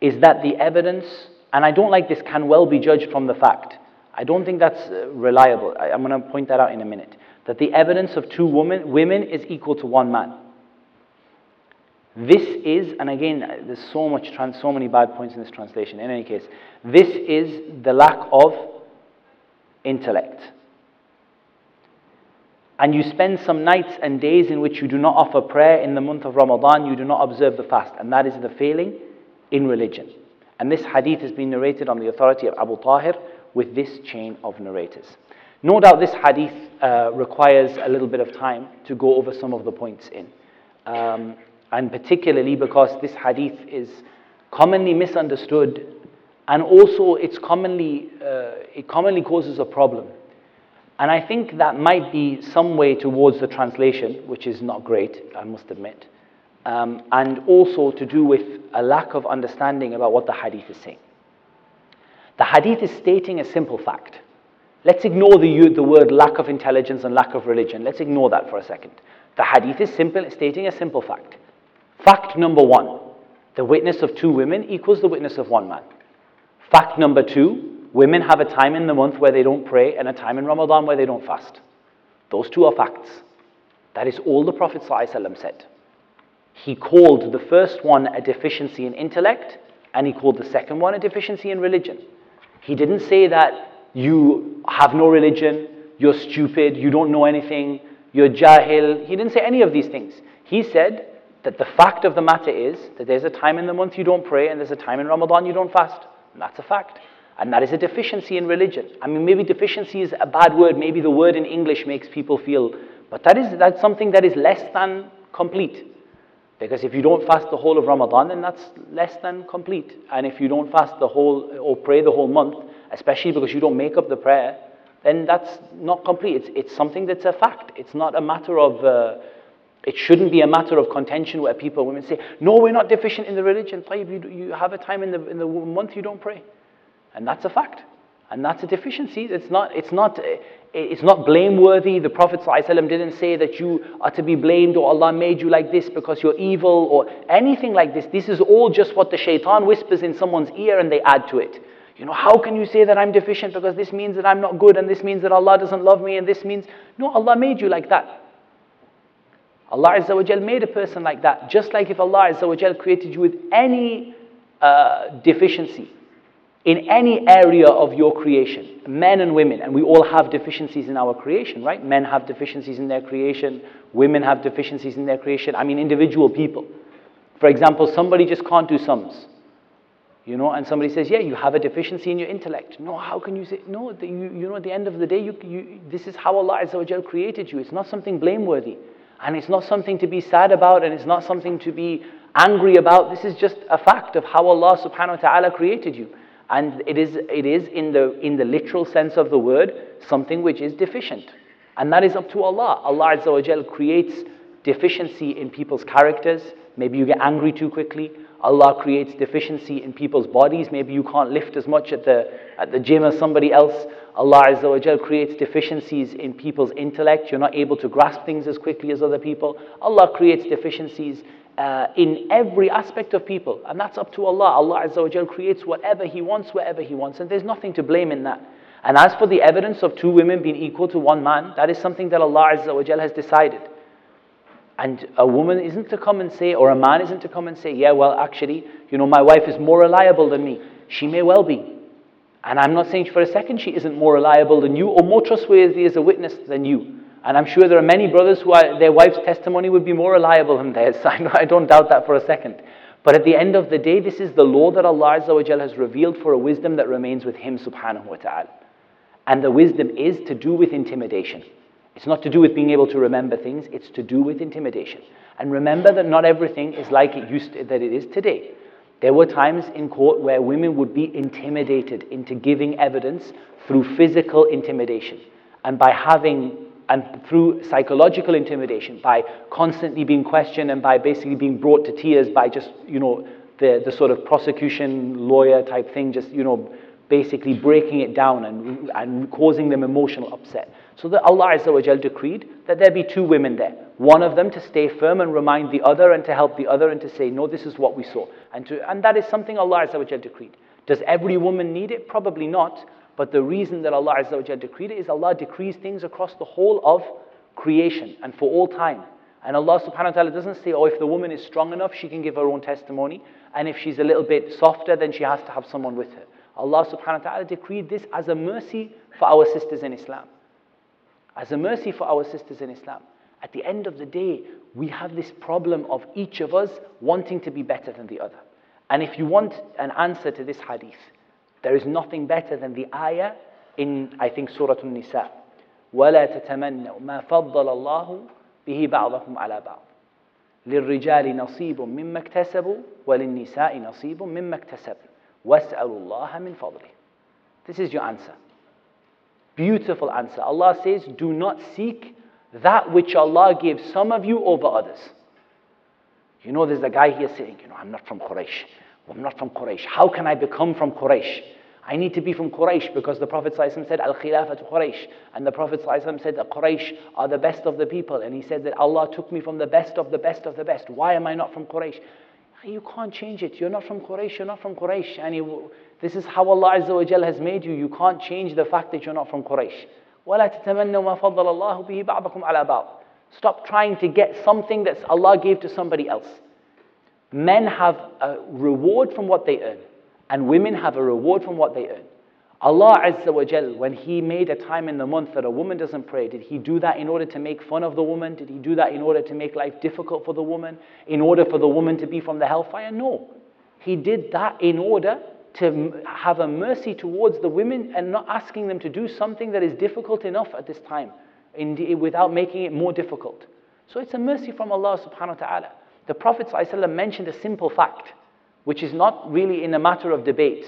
is that the evidence, and I don't like this, can well be judged from the fact. I don't think that's uh, reliable. I, am going to point that out in a minute. That the evidence of two women, women is equal to one man. This is, and again, there's so much, trans, so many bad points in this translation. In any case, this is the lack of intellect. And you spend some nights and days in which you do not offer prayer in the month of Ramadan, you do not observe the fast, and that is the failing in religion. And this hadith has been narrated on the authority of Abu Tahir with this chain of narrators. No doubt this hadith uh, requires a little bit of time to go over some of the points in. Um, and particularly because this hadith is commonly misunderstood and also it's commonly, uh, it commonly causes a problem. And I think that might be some way towards the translation, which is not great, I must admit, um, and also to do with a lack of understanding about what the hadith is saying. The hadith is stating a simple fact. Let's ignore the, the word lack of intelligence and lack of religion. Let's ignore that for a second. The hadith is simple, stating a simple fact. Fact number one the witness of two women equals the witness of one man. Fact number two women have a time in the month where they don't pray and a time in Ramadan where they don't fast. Those two are facts. That is all the Prophet ﷺ said. He called the first one a deficiency in intellect and he called the second one a deficiency in religion. He didn't say that you have no religion, you're stupid, you don't know anything, you're jahil. He didn't say any of these things. He said that the fact of the matter is that there's a time in the month you don't pray and there's a time in Ramadan you don't fast. And that's a fact. And that is a deficiency in religion. I mean, maybe deficiency is a bad word. Maybe the word in English makes people feel, but that is that's something that is less than complete. Because if you don't fast the whole of Ramadan, then that's less than complete. And if you don't fast the whole or pray the whole month, especially because you don't make up the prayer, then that's not complete. It's, it's something that's a fact. It's not a matter of. Uh, it shouldn't be a matter of contention where people, women say, no, we're not deficient in the religion. You, you have a time in the, in the month you don't pray. And that's a fact. And that's a deficiency. It's not, it's not, it's not blameworthy. The Prophet ﷺ didn't say that you are to be blamed or Allah made you like this because you're evil or anything like this. This is all just what the shaitan whispers in someone's ear and they add to it. You know, how can you say that I'm deficient because this means that I'm not good and this means that Allah doesn't love me and this means. No, Allah made you like that. Allah Azza wa Jal made a person like that, just like if Allah Azza wa Jal created you with any uh, deficiency, in any area of your creation, men and women, and we all have deficiencies in our creation, right? Men have deficiencies in their creation, women have deficiencies in their creation. I mean, individual people. For example, somebody just can't do sums. You know, and somebody says, yeah, you have a deficiency in your intellect. No, how can you say, no, the, you, you know, at the end of the day, you, you, this is how Allah Azza created you. It's not something blameworthy. And it's not something to be sad about, and it's not something to be angry about. This is just a fact of how Allah subhanahu wa ta'ala created you. And it is, it is in, the, in the literal sense of the word, something which is deficient. And that is up to Allah. Allah Azza wa creates deficiency in people's characters. Maybe you get angry too quickly. Allah creates deficiency in people's bodies. Maybe you can't lift as much at the, at the gym as somebody else. Allah Azza wa creates deficiencies in people's intellect. You're not able to grasp things as quickly as other people. Allah creates deficiencies uh, in every aspect of people. And that's up to Allah. Allah Azza wa Jal creates whatever He wants, wherever He wants. And there's nothing to blame in that. And as for the evidence of two women being equal to one man, that is something that Allah Azza wa has decided. And a woman isn't to come and say, or a man isn't to come and say, yeah, well, actually, you know, my wife is more reliable than me. She may well be. And I'm not saying for a second she isn't more reliable than you or more trustworthy as a witness than you. And I'm sure there are many brothers who are, their wife's testimony would be more reliable than theirs. I don't doubt that for a second. But at the end of the day, this is the law that Allah has revealed for a wisdom that remains with Him subhanahu wa ta'ala. And the wisdom is to do with intimidation. It's not to do with being able to remember things, it's to do with intimidation. And remember that not everything is like it used to, that it is today. There were times in court where women would be intimidated into giving evidence through physical intimidation. And by having and through psychological intimidation, by constantly being questioned and by basically being brought to tears by just, you know, the, the sort of prosecution lawyer type thing, just, you know, basically breaking it down and, and causing them emotional upset. So that Allah Azza wa decreed that there be two women there. One of them to stay firm and remind the other and to help the other and to say, no, this is what we saw. And, to, and that is something Allah Azza wa decreed. Does every woman need it? Probably not. But the reason that Allah Azza wa decreed it is Allah decrees things across the whole of creation and for all time. And Allah subhanahu wa ta'ala doesn't say, oh, if the woman is strong enough, she can give her own testimony. And if she's a little bit softer, then she has to have someone with her. Allah subhanahu wa ta'ala decreed this as a mercy for our sisters in Islam. As a mercy for our sisters in Islam. At the end of the day, we have this problem of each of us wanting to be better than the other. And if you want an answer to this hadith, there is nothing better than the ayah in, I think, Surah An-Nisa. وَلَا تَتَمَنَّوا مَا فَضَّلَ اللَّهُ بِهِ بَعْضَكُمْ عَلَى بَعْضٍ للرجال نصيب مما اكتسبوا وللنساء نصيب مما اكتسبن واسألوا الله من فضله This is your answer. Beautiful answer. Allah says, do not seek that which Allah gave some of you over others. You know, there's a guy here saying, you know, I'm not from Quraysh. I'm not from Quraysh. How can I become from Quraysh? I need to be from Quraysh because the Prophet ﷺ said, Al Khilafat Quraysh. And the Prophet ﷺ said that Quraysh are the best of the people. And he said that Allah took me from the best of the best of the best. Why am I not from Quraysh? You can't change it. You're not from Quraysh, you're not from Quraysh. And you, this is how Allah Azza wa Jal has made you. You can't change the fact that you're not from Quraysh. وَلَا تَتَمَنَّوا مَا فَضَّلَ اللَّهُ بِهِ بَعْضَكُمْ عَلَى بَعْضٍ Stop trying to get something that Allah gave to somebody else. Men have a reward from what they earn, and women have a reward from what they earn. Allah Azza wa Jal, when He made a time in the month that a woman doesn't pray, did He do that in order to make fun of the woman? Did He do that in order to make life difficult for the woman? In order for the woman to be from the hellfire? No. He did that in order to have a mercy towards the women and not asking them to do something that is difficult enough at this time without making it more difficult. So it's a mercy from Allah subhanahu wa ta'ala. The Prophet ﷺ mentioned a simple fact, which is not really in a matter of debate.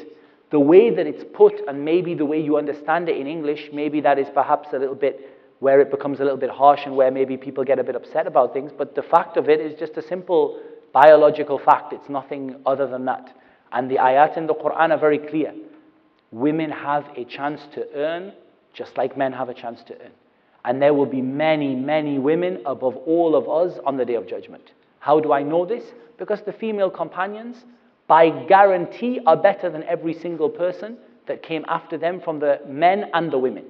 The way that it's put, and maybe the way you understand it in English, maybe that is perhaps a little bit where it becomes a little bit harsh and where maybe people get a bit upset about things. But the fact of it is just a simple biological fact. It's nothing other than that. And the ayat in the Quran are very clear. Women have a chance to earn just like men have a chance to earn. And there will be many, many women above all of us on the day of judgment. How do I know this? Because the female companions, by guarantee, are better than every single person that came after them from the men and the women.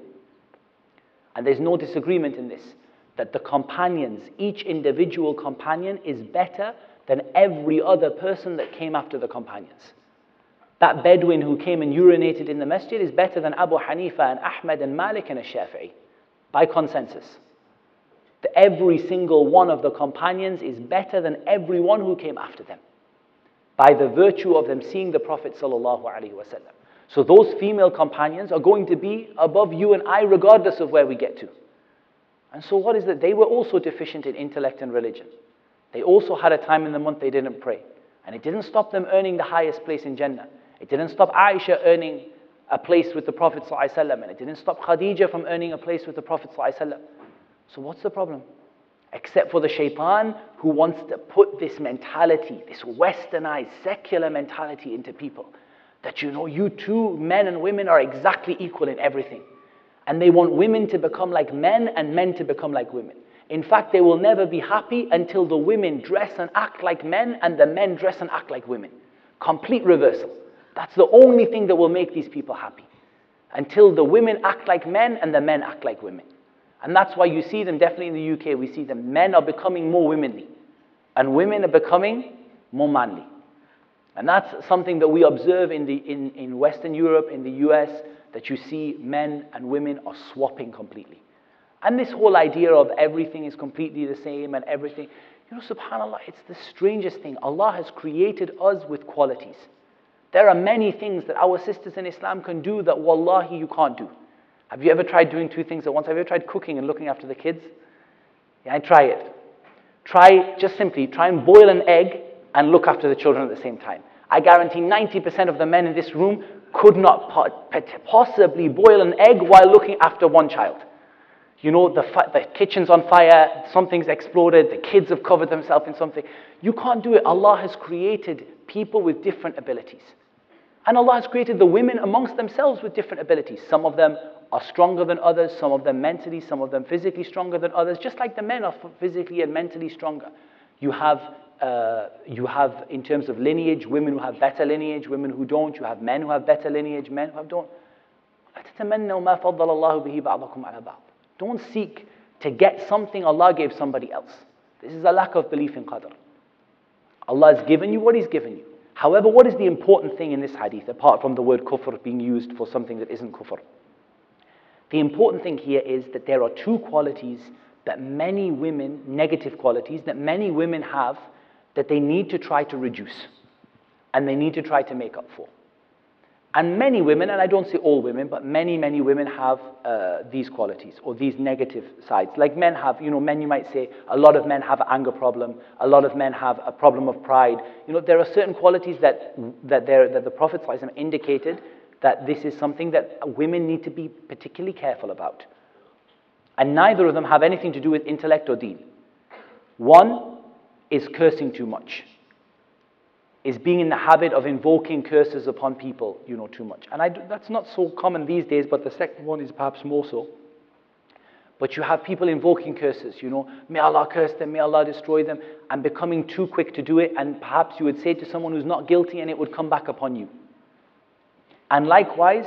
And there's no disagreement in this that the companions, each individual companion, is better than every other person that came after the companions. that Bedouin who came and urinated in the masjid is better than Abu Hanifa and Ahmed and Malik and Shafi'i by consensus. Every single one of the companions is better than everyone who came after them by the virtue of them seeing the Prophet. So those female companions are going to be above you and I regardless of where we get to. And so what is that? They were also deficient in intellect and religion. They also had a time in the month they didn't pray. And it didn't stop them earning the highest place in Jannah. It didn't stop Aisha earning a place with the Prophet ﷺ, and it didn't stop Khadija from earning a place with the Prophet ﷺ. So what's the problem? Except for the shaitan who wants to put this mentality, this westernized, secular mentality into people. That you know, you two, men and women, are exactly equal in everything. And they want women to become like men and men to become like women. In fact, they will never be happy until the women dress and act like men and the men dress and act like women. Complete reversal. That's the only thing that will make these people happy. Until the women act like men and the men act like women. And that's why you see them, definitely in the UK, we see them. Men are becoming more womanly, and women are becoming more manly. And that's something that we observe in, the, in, in Western Europe, in the US, that you see men and women are swapping completely. And this whole idea of everything is completely the same and everything, you know, subhanAllah, it's the strangest thing. Allah has created us with qualities. There are many things that our sisters in Islam can do that wallahi you can't do. Have you ever tried doing two things at once? Have you ever tried cooking and looking after the kids? Yeah, try it. Try, just simply, try and boil an egg and look after the children at the same time. I guarantee 90% of the men in this room could not possibly boil an egg while looking after one child. You know, the, the kitchen's on fire, something's exploded, the kids have covered themselves in something. You can't do it. Allah has created people with different abilities. And Allah has created the women amongst themselves with different abilities. Some of them are stronger than others, some of them mentally, some of them physically stronger than others, just like the men are physically and mentally stronger. You have, uh, you have, in terms of lineage, women who have better lineage, women who don't. You have men who have better lineage, men who have don't. Don't seek to get something Allah gave somebody else. This is a lack of belief in qadr. Allah has given you what He's given you. However, what is the important thing in this hadith, apart from the word kufr being used for something that isn't kufr? The important thing here is that there are two qualities that many women, negative qualities, that many women have that they need to try to reduce and they need to try to make up for. And many women, and I don't say all women, but many, many women have uh, these qualities or these negative sides. Like men have, you know, men you might say, a lot of men have an anger problem, a lot of men have a problem of pride. You know, there are certain qualities that, that, that the Prophet indicated that this is something that women need to be particularly careful about. And neither of them have anything to do with intellect or deen. One is cursing too much is being in the habit of invoking curses upon people, you know, too much. And I, that's not so common these days, but the second one is perhaps more so. But you have people invoking curses, you know, may Allah curse them, may Allah destroy them, and becoming too quick to do it, and perhaps you would say to someone who's not guilty and it would come back upon you. And likewise,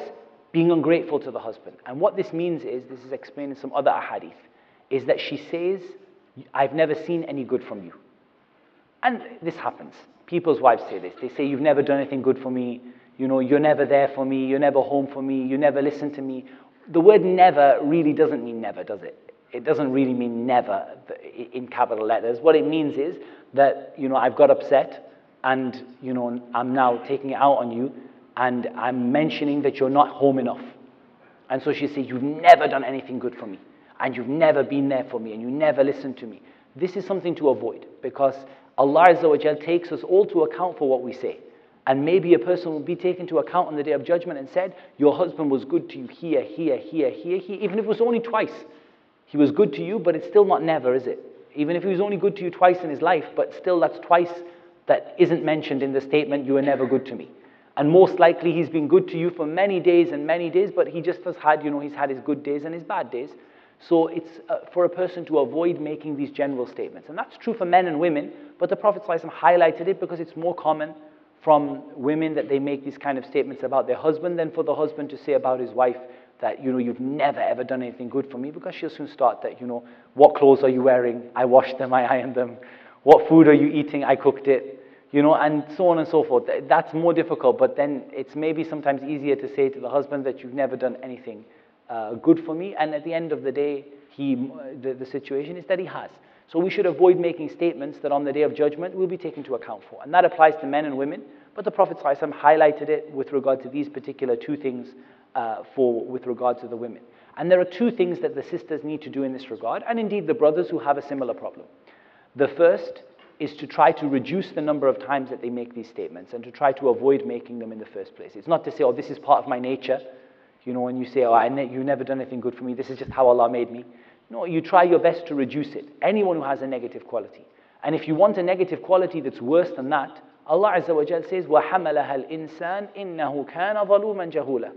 being ungrateful to the husband. And what this means is, this is explained in some other ahadith, is that she says, I've never seen any good from you. And this happens. People's wives say this. They say, You've never done anything good for me. You know, you're never there for me. You're never home for me. You never listen to me. The word never really doesn't mean never, does it? It doesn't really mean never in capital letters. What it means is that, you know, I've got upset and, you know, I'm now taking it out on you and I'm mentioning that you're not home enough. And so she says, You've never done anything good for me and you've never been there for me and you never listened to me. This is something to avoid because Allah takes us all to account for what we say. And maybe a person will be taken to account on the day of judgment and said, Your husband was good to you here, here, here, here, here, even if it was only twice. He was good to you, but it's still not never, is it? Even if he was only good to you twice in his life, but still that's twice that isn't mentioned in the statement, You were never good to me. And most likely he's been good to you for many days and many days, but he just has had, you know, he's had his good days and his bad days. So it's uh, for a person to avoid making these general statements. And that's true for men and women, but the Prophet ﷺ highlighted it because it's more common from women that they make these kind of statements about their husband than for the husband to say about his wife that, you know, you've never ever done anything good for me because she'll soon start that, you know, what clothes are you wearing? I washed them, I ironed them. What food are you eating? I cooked it. you know, and so on and so forth. That's more difficult, but then it's maybe sometimes easier to say to the husband that you've never done anything uh, good for me, and at the end of the day, he, the, the situation is that he has. So we should avoid making statements that on the day of judgment will be taken to account for. And that applies to men and women, but the Prophet ﷺ highlighted it with regard to these particular two things uh, for, with regard to the women. And there are two things that the sisters need to do in this regard, and indeed the brothers who have a similar problem. The first is to try to reduce the number of times that they make these statements and to try to avoid making them in the first place. It's not to say, oh, this is part of my nature, you know, when you say, oh, I ne- you've never done anything good for me, this is just how Allah made me. No, you try your best to reduce it. Anyone who has a negative quality. And if you want a negative quality that's worse than that, Allah Azza wa Jal says, وَحَمَلَهَا الْإِنسَانِ إِنَّهُ كَانَ ظَلُومًا جَهُولًا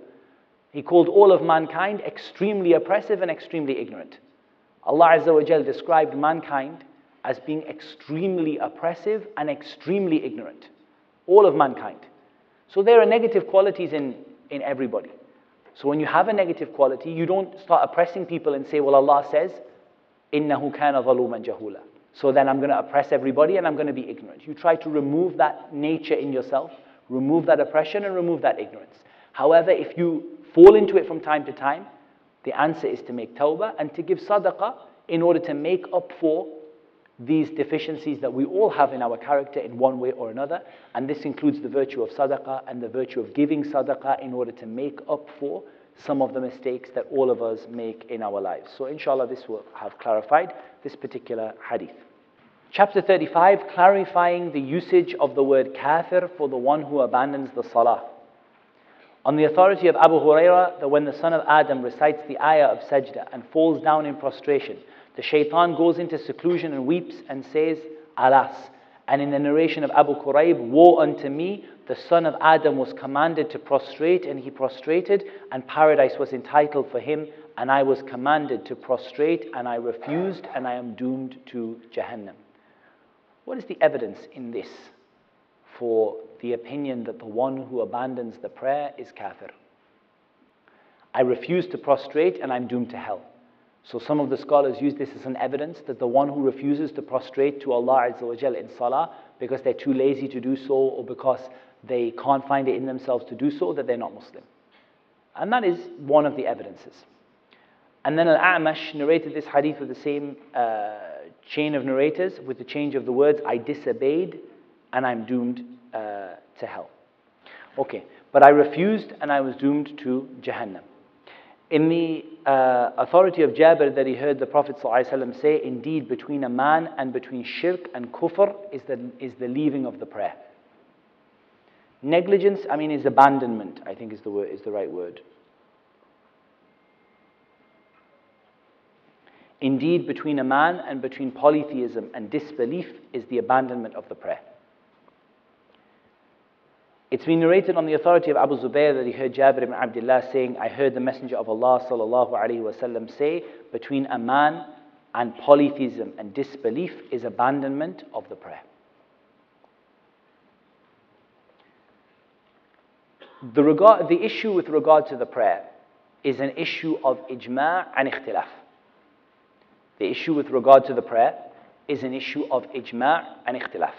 He called all of mankind extremely oppressive and extremely ignorant. Allah Azza wa Jal described mankind as being extremely oppressive and extremely ignorant. All of mankind. So there are negative qualities in, in everybody. So when you have a negative quality, you don't start oppressing people and say, well, Allah says, إِنَّهُ كَانَ ظَلُومًا جَهُولًا So then I'm going to oppress everybody and I'm going to be ignorant. You try to remove that nature in yourself, remove that oppression and remove that ignorance. However, if you fall into it from time to time, the answer is to make tawbah and to give sadaqah in order to make up for these deficiencies that we all have in our character in one way or another. And this includes the virtue of sadaqah and the virtue of giving sadaqah in order to make up for some of the mistakes that all of us make in our lives. So, inshallah, this will have clarified this particular hadith. Chapter 35, clarifying the usage of the word kafir for the one who abandons the salah. On the authority of Abu Huraira, that when the son of Adam recites the ayah of sajda and falls down in prostration, the shaitan goes into seclusion and weeps and says, Alas. And in the narration of Abu Quraib, Woe unto me, the son of Adam was commanded to prostrate and he prostrated, and paradise was entitled for him, and I was commanded to prostrate and I refused, and I am doomed to Jahannam. What is the evidence in this for the opinion that the one who abandons the prayer is kafir? I refuse to prostrate and I'm doomed to hell. So some of the scholars use this as an evidence that the one who refuses to prostrate to Allah Azza wa in salah because they're too lazy to do so or because they can't find it in themselves to do so, that they're not Muslim. And that is one of the evidences. And then Al-A'mash narrated this hadith with the same uh, chain of narrators with the change of the words, I disobeyed and I'm doomed uh, to hell. Okay, but I refused and I was doomed to Jahannam. In the uh, authority of Jabir that he heard the Prophet ﷺ say, indeed between a man and between shirk and kufr is the, is the leaving of the prayer. Negligence, I mean, is abandonment, I think is the, word, is the right word. Indeed, between a man and between polytheism and disbelief is the abandonment of the prayer. It's been narrated on the authority of Abu Zubayr that he heard Jabir ibn Abdullah saying, I heard the Messenger of Allah sallallahu alaihi wasallam say, between a man and polytheism and disbelief is abandonment of the prayer. The, regard, the issue with regard to the prayer is an issue of ijma' and ikhtilaf. The issue with regard to the prayer is an issue of ijma' and ikhtilaf.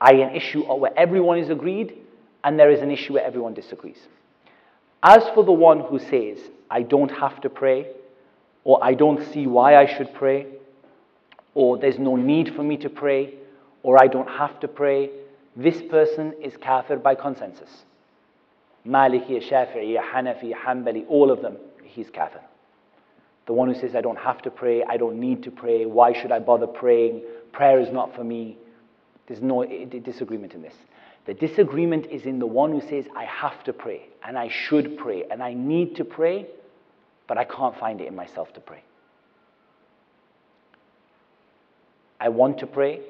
I an issue where everyone is agreed and there is an issue where everyone disagrees. As for the one who says, I don't have to pray, or I don't see why I should pray, or there's no need for me to pray, or I don't have to pray, this person is kafir by consensus. Maliki, Shafi'i, Hanafi, Hanbali, all of them, he's kafir. The one who says, I don't have to pray, I don't need to pray, why should I bother praying, prayer is not for me. There's no eh, disagreement in this. The disagreement is in the one who says, I have to pray, and I should pray, and I need to pray, but I can't find it in myself to pray. I want to pray,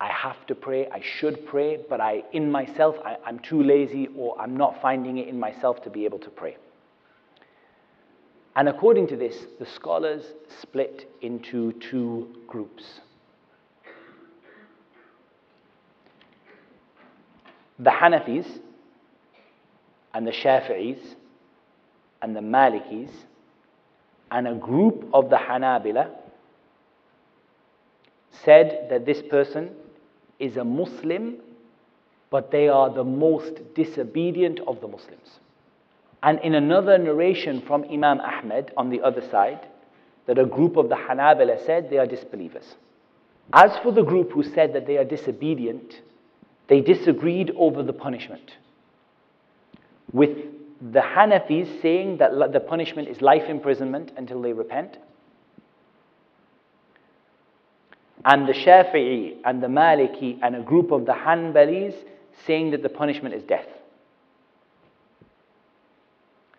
I have to pray, I should pray, but I, in myself, I, I'm too lazy or I'm not finding it in myself to be able to pray. And according to this, the scholars split into two groups. The Hanafis and the Shafi'is and the Malikis and a group of the Hanabila said that this person is a Muslim, but they are the most disobedient of the Muslims. And in another narration from Imam Ahmed on the other side, that a group of the Hanabila said they are disbelievers. As for the group who said that they are disobedient, they disagreed over the punishment. With the Hanafis saying that the punishment is life imprisonment until they repent, and the Shafi'i and the Maliki and a group of the Hanbalis saying that the punishment is death.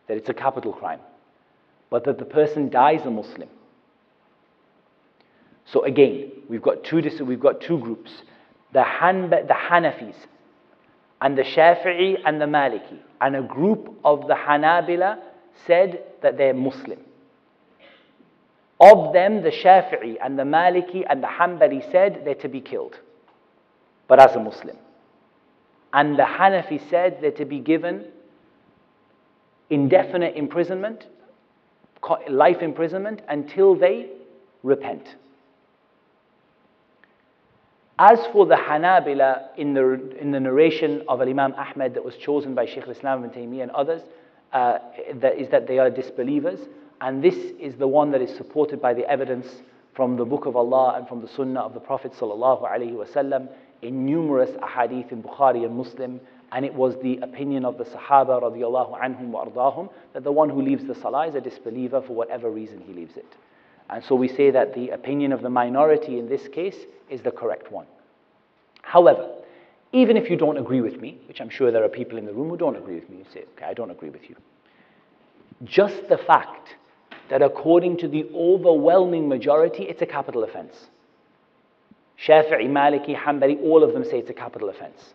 That it's a capital crime. But that the person dies a Muslim. So again, we've got two, we've got two groups. The, Hanba, the Hanafis and the Shafi'i and the Maliki. And a group of the Hanabila said that they're Muslim. Of them, the Shafi'i and the Maliki and the Hanbali said they're to be killed, but as a Muslim. And the Hanafi said they're to be given indefinite imprisonment, life imprisonment, until they repent. As for the Hanabila, in the, in the narration of Imam Ahmed that was chosen by Sheikh al-Islam ibn Taymiyyah and others, uh, that is that they are disbelievers. And this is the one that is supported by the evidence from the Book of Allah and from the Sunnah of the Prophet wasallam in numerous ahadith in Bukhari and Muslim. And it was the opinion of the Sahaba radiallahu anhum wa ardahum that the one who leaves the Salah is a disbeliever for whatever reason he leaves it. And so we say that the opinion of the minority in this case is the correct one. However, even if you don't agree with me, which I'm sure there are people in the room who don't agree with me, you say, okay, I don't agree with you. Just the fact that according to the overwhelming majority, it's a capital offense. Shafi'i, Maliki, Hanbali, all of them say it's a capital offense.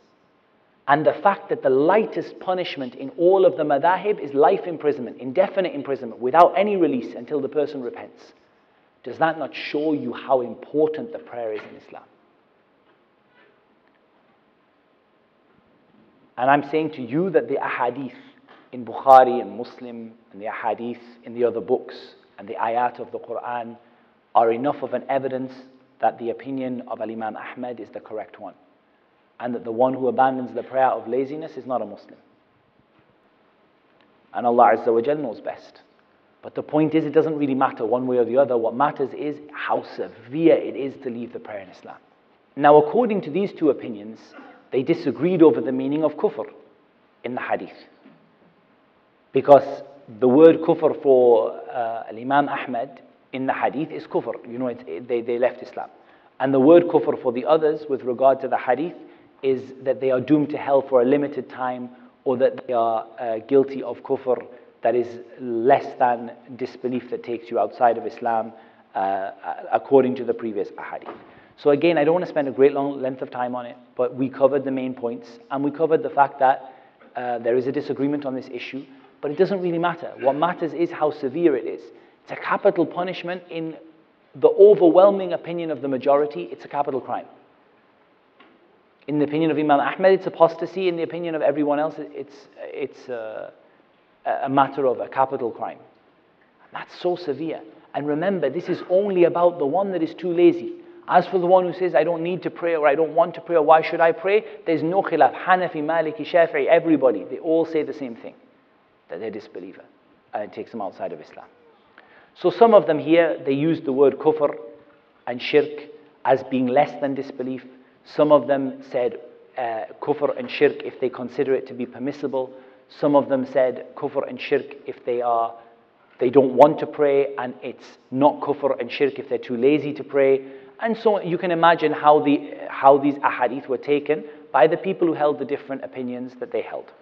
And the fact that the lightest punishment in all of the madahib is life imprisonment, indefinite imprisonment, without any release until the person repents. Does that not show you how important the prayer is in Islam? And I'm saying to you that the ahadith in Bukhari and Muslim and the ahadith in the other books and the ayat of the Quran are enough of an evidence that the opinion of Al Imam Ahmad is the correct one. And that the one who abandons the prayer of laziness is not a Muslim. And Allah Azza wa Jal knows best. But the point is, it doesn't really matter one way or the other. What matters is how severe it is to leave the prayer in Islam. Now, according to these two opinions, they disagreed over the meaning of kufr in the hadith. Because the word kufr for uh, Imam Ahmad in the hadith is kufr. You know, it, they, they left Islam. And the word kufr for the others with regard to the hadith is that they are doomed to hell for a limited time or that they are uh, guilty of kufr that is less than disbelief that takes you outside of Islam uh, according to the previous hadith. So again, I don't want to spend a great long length of time on it, but we covered the main points, and we covered the fact that uh, there is a disagreement on this issue, but it doesn't really matter. What matters is how severe it is. It's a capital punishment in the overwhelming opinion of the majority, it's a capital crime. In the opinion of Imam Ahmed, it's apostasy. In the opinion of everyone else, it's, it's uh, a matter of a capital crime. That's so severe. And remember, this is only about the one that is too lazy. As for the one who says, I don't need to pray or I don't want to pray or why should I pray, there's no khilaf. Hanafi, Maliki, Shafi'i, everybody, they all say the same thing that they're disbeliever. And it takes them outside of Islam. So some of them here, they use the word kufr and shirk as being less than disbelief. Some of them said uh, kufr and shirk if they consider it to be permissible. Some of them said kufr and shirk if they are they don't want to pray and it's not kufr and shirk if they're too lazy to pray. And so you can imagine how, the, how these ahadith were taken by the people who held the different opinions that they held.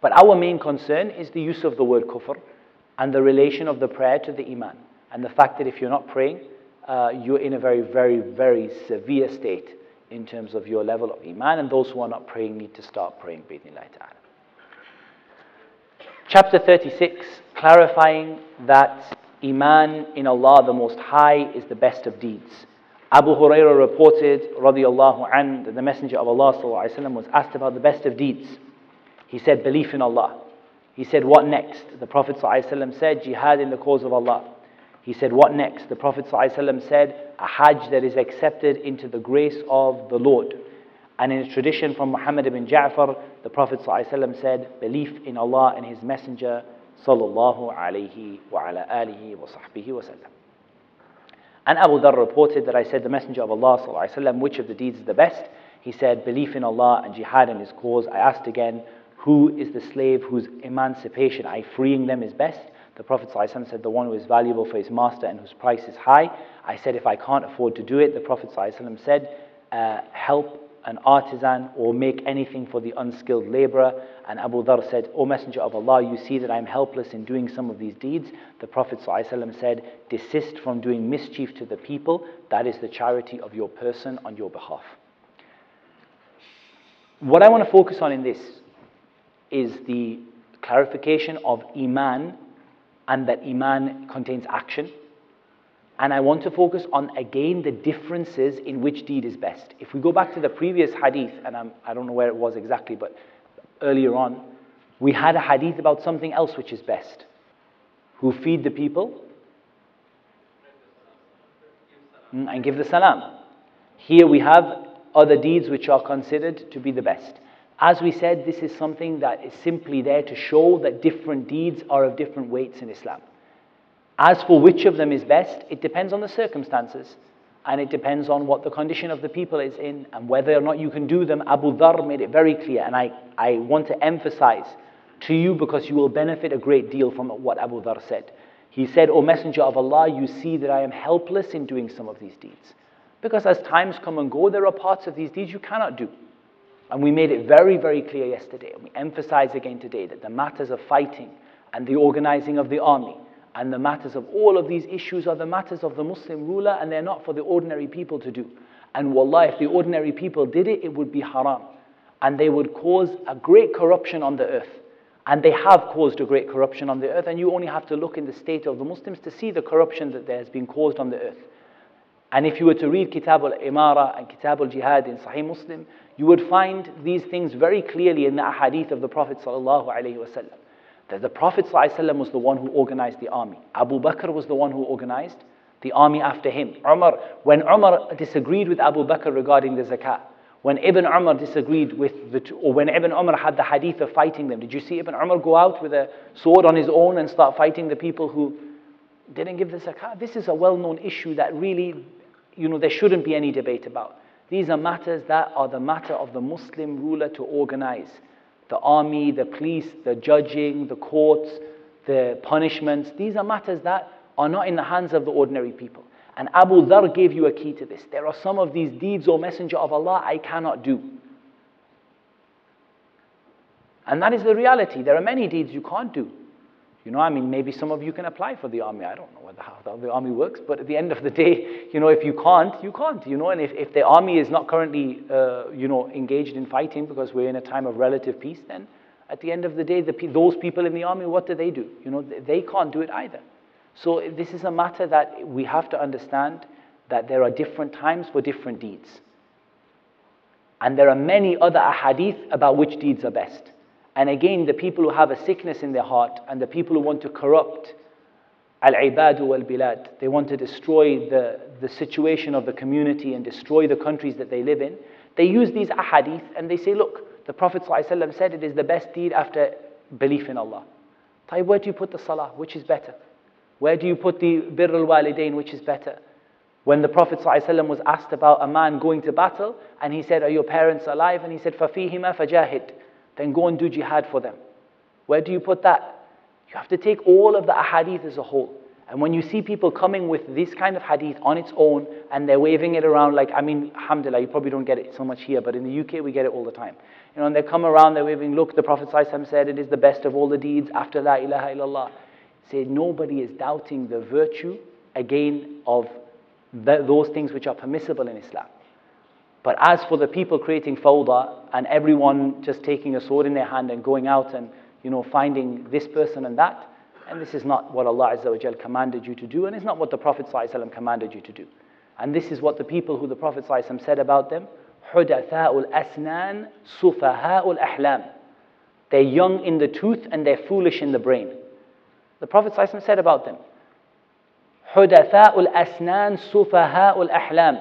But our main concern is the use of the word kufr and the relation of the prayer to the iman. And the fact that if you're not praying, uh, you're in a very, very, very severe state in terms of your level of iman. And those who are not praying need to start praying. Ta'ala. Chapter 36, clarifying that Iman in Allah the Most High is the best of deeds. Abu Hurairah reported, radiallahu an, that the Messenger of Allah وسلم, was asked about the best of deeds. He said, belief in Allah. He said, what next? The Prophet ﷺ said, jihad in the cause of Allah. He said, What next? The Prophet ﷺ said, a Hajj that is accepted into the grace of the Lord. And in a tradition from Muhammad ibn Ja'far, the Prophet ﷺ said, belief in Allah and His Messenger, sallallahu alayhi wa ala alihi wa sahbihi wa sallam. And Abu Dhar reported that I said, the Messenger of Allah, sallallahu which of the deeds is the best? He said, belief in Allah and jihad in His cause. I asked again, who is the slave whose emancipation, I freeing them, is best? The Prophet ﷺ said, The one who is valuable for his master and whose price is high. I said, If I can't afford to do it, the Prophet ﷺ said, uh, Help an artisan or make anything for the unskilled laborer. And Abu Dhar said, O Messenger of Allah, you see that I am helpless in doing some of these deeds. The Prophet ﷺ said, Desist from doing mischief to the people. That is the charity of your person on your behalf. What I want to focus on in this is the clarification of Iman and that Iman contains action. And I want to focus on again the differences in which deed is best. If we go back to the previous hadith, and I'm, I do not know where it was exactly, but earlier on, we had a hadith about something else which is best. Who feed the people mm, and give the salam. Here we have other deeds which are considered to be the best. As we said, this is something that is simply there to show that different deeds are of different weights in Islam. As for which of them is best, it depends on the circumstances and it depends on what the condition of the people is in and whether or not you can do them. Abu Dhar made it very clear, and I, I want to emphasize to you because you will benefit a great deal from what Abu Dhar said. He said, O Messenger of Allah, you see that I am helpless in doing some of these deeds. Because as times come and go, there are parts of these deeds you cannot do. And we made it very, very clear yesterday, and we emphasize again today that the matters of fighting and the organizing of the army and the matters of all of these issues are the matters of the Muslim ruler, and they're not for the ordinary people to do. And wallah, if the ordinary people did it, it would be haram. And they would cause a great corruption on the earth. And they have caused a great corruption on the earth, and you only have to look in the state of the Muslims to see the corruption that there has been caused on the earth. And if you were to read Kitab al-Imara and Kitab al-Jihad in Sahih Muslim, you would find these things very clearly in the ahadith of the Prophet. That the Prophet ﷺ was the one who organized the army. Abu Bakr was the one who organized the army after him. Umar, when Umar disagreed with Abu Bakr regarding the zakat, when Ibn Umar disagreed with the, or when Ibn Umar had the hadith of fighting them, did you see Ibn Umar go out with a sword on his own and start fighting the people who didn't give the zakat? This is a well-known issue that really, you know, there shouldn't be any debate about. These are matters that are the matter of the Muslim ruler to organize the army, the police, the judging, the courts, the punishments. These are matters that are not in the hands of the ordinary people. And Abu Dhar gave you a key to this. There are some of these deeds, O Messenger of Allah, I cannot do. And that is the reality. There are many deeds you can't do. You know, I mean, maybe some of you can apply for the army. I don't know how the army works, but at the end of the day, you know, if you can't, you can't, you know, and if, if the army is not currently, uh, you know, engaged in fighting because we're in a time of relative peace, then at the end of the day, the, those people in the army, what do they do? You know, they can't do it either. So this is a matter that we have to understand that there are different times for different deeds. And there are many other ahadith about which deeds are best. And again, the people who have a sickness in their heart and the people who want to corrupt al ibadu wal bilad, they want to destroy the, the situation of the community and destroy the countries that they live in. They use these ahadith and they say, look, the Prophet ﷺ said it is the best deed after belief in Allah. Where do you put the salah? Which is better? Where do you put the birr al walidain? Which is better? When the Prophet ﷺ was asked about a man going to battle and he said, Are your parents alive? And he said, Fafihima fajahid then go and do jihad for them. Where do you put that? You have to take all of the ahadith as a whole. And when you see people coming with this kind of hadith on its own and they're waving it around like, I mean, alhamdulillah, you probably don't get it so much here, but in the UK we get it all the time. You know, and they come around, they're waving, look, the Prophet said it is the best of all the deeds after La ilaha illallah. Say, nobody is doubting the virtue, again, of the, those things which are permissible in Islam. But as for the people creating fawda and everyone just taking a sword in their hand and going out and you know finding this person and that, and this is not what Allah Azza wa commanded you to do, and it's not what the Prophet ﷺ commanded you to do. And this is what the people who the Prophet ﷺ said about them, حُدَثَاءُ الْأَسْنَانِ سُفَهَاءُ الْأَحْلَامِ They're young in the tooth and they're foolish in the brain. The Prophet ﷺ said about them, حدثاء الأسنان سفهاء الأحلام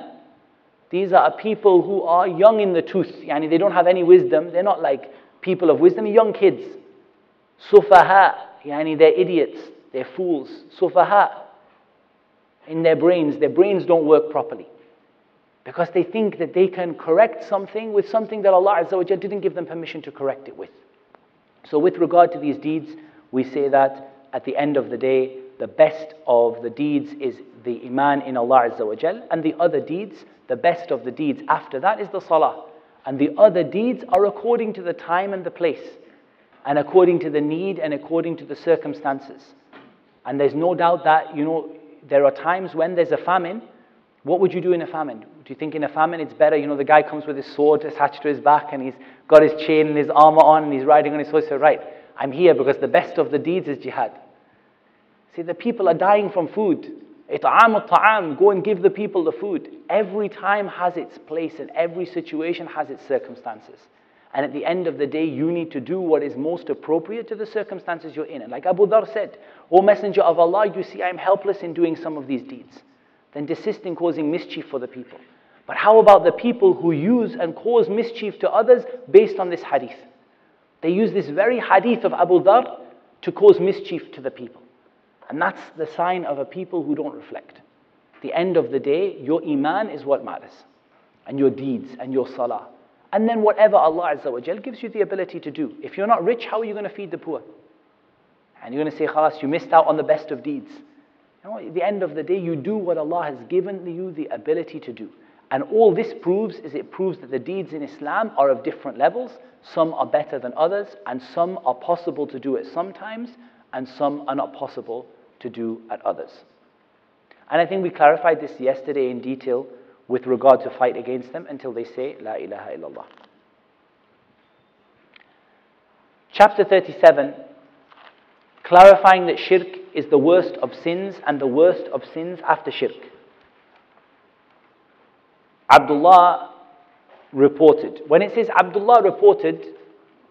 these are people who are young in the tooth. Yani they don't have any wisdom. They're not like people of wisdom, young kids. Sufaha. Yani they're idiots. They're fools. Sufaha. In their brains, their brains don't work properly. Because they think that they can correct something with something that Allah Azza didn't give them permission to correct it with. So, with regard to these deeds, we say that at the end of the day, the best of the deeds is the Iman in Allah Azza and the other deeds the best of the deeds after that is the salah. And the other deeds are according to the time and the place, and according to the need and according to the circumstances. And there's no doubt that, you know, there are times when there's a famine. What would you do in a famine? Do you think in a famine it's better, you know, the guy comes with his sword attached to his back and he's got his chain and his armor on and he's riding on his horse? So, right, I'm here because the best of the deeds is jihad. See, the people are dying from food. It'am ta'am, go and give the people the food. Every time has its place and every situation has its circumstances. And at the end of the day, you need to do what is most appropriate to the circumstances you're in. And like Abu Dhar said, O Messenger of Allah, you see, I'm helpless in doing some of these deeds. Then desist in causing mischief for the people. But how about the people who use and cause mischief to others based on this hadith? They use this very hadith of Abu Dhar to cause mischief to the people. And that's the sign of a people who don't reflect. At the end of the day, your iman is what matters, and your deeds and your salah. And then whatever Allah Azza wa Jal gives you the ability to do. If you're not rich, how are you going to feed the poor? And you're going to say, khalas, you missed out on the best of deeds. At the end of the day, you do what Allah has given you the ability to do. And all this proves is it proves that the deeds in Islam are of different levels. Some are better than others, and some are possible to do it sometimes, and some are not possible to do at others. And I think we clarified this yesterday in detail with regard to fight against them until they say La ilaha illallah. Chapter 37, clarifying that shirk is the worst of sins and the worst of sins after shirk. Abdullah reported. When it says Abdullah reported,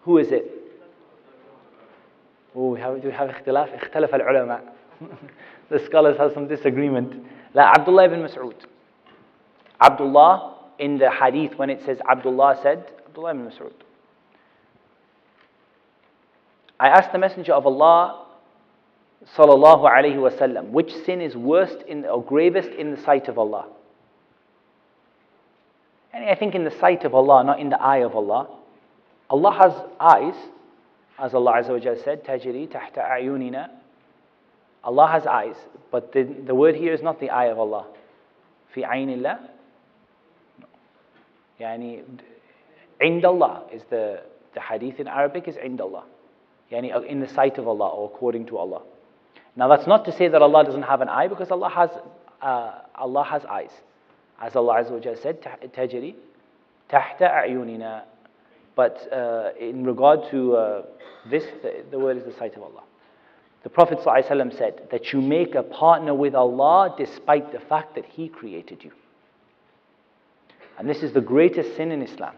who is it? Oh, we have, do we have اختلاف? اختلف العلماء. the scholars have some disagreement. La Abdullah ibn Mas'ud. Abdullah in the hadith when it says Abdullah said, Abdullah ibn Mas'ud. I asked the Messenger of Allah sallallahu alaihi wasallam, which sin is worst in, or gravest in the sight of Allah? And I think in the sight of Allah, not in the eye of Allah. Allah has eyes, as Allah Azza wa Jalla said, tajri tahta a'yunina. Allah has eyes, but the, the word here is not the eye of Allah. في عين الله يعني عند Allah is the, the hadith in Arabic is عند Allah يعني in the sight of Allah or according to Allah now that's not to say that Allah doesn't have an eye because Allah has uh, Allah has eyes as Allah Azza wa Jalla said تجري تحت أعيننا but uh, in regard to uh, this the, the word is the sight of Allah the Prophet ﷺ said that you make a partner with Allah despite the fact that He created you. And this is the greatest sin in Islam.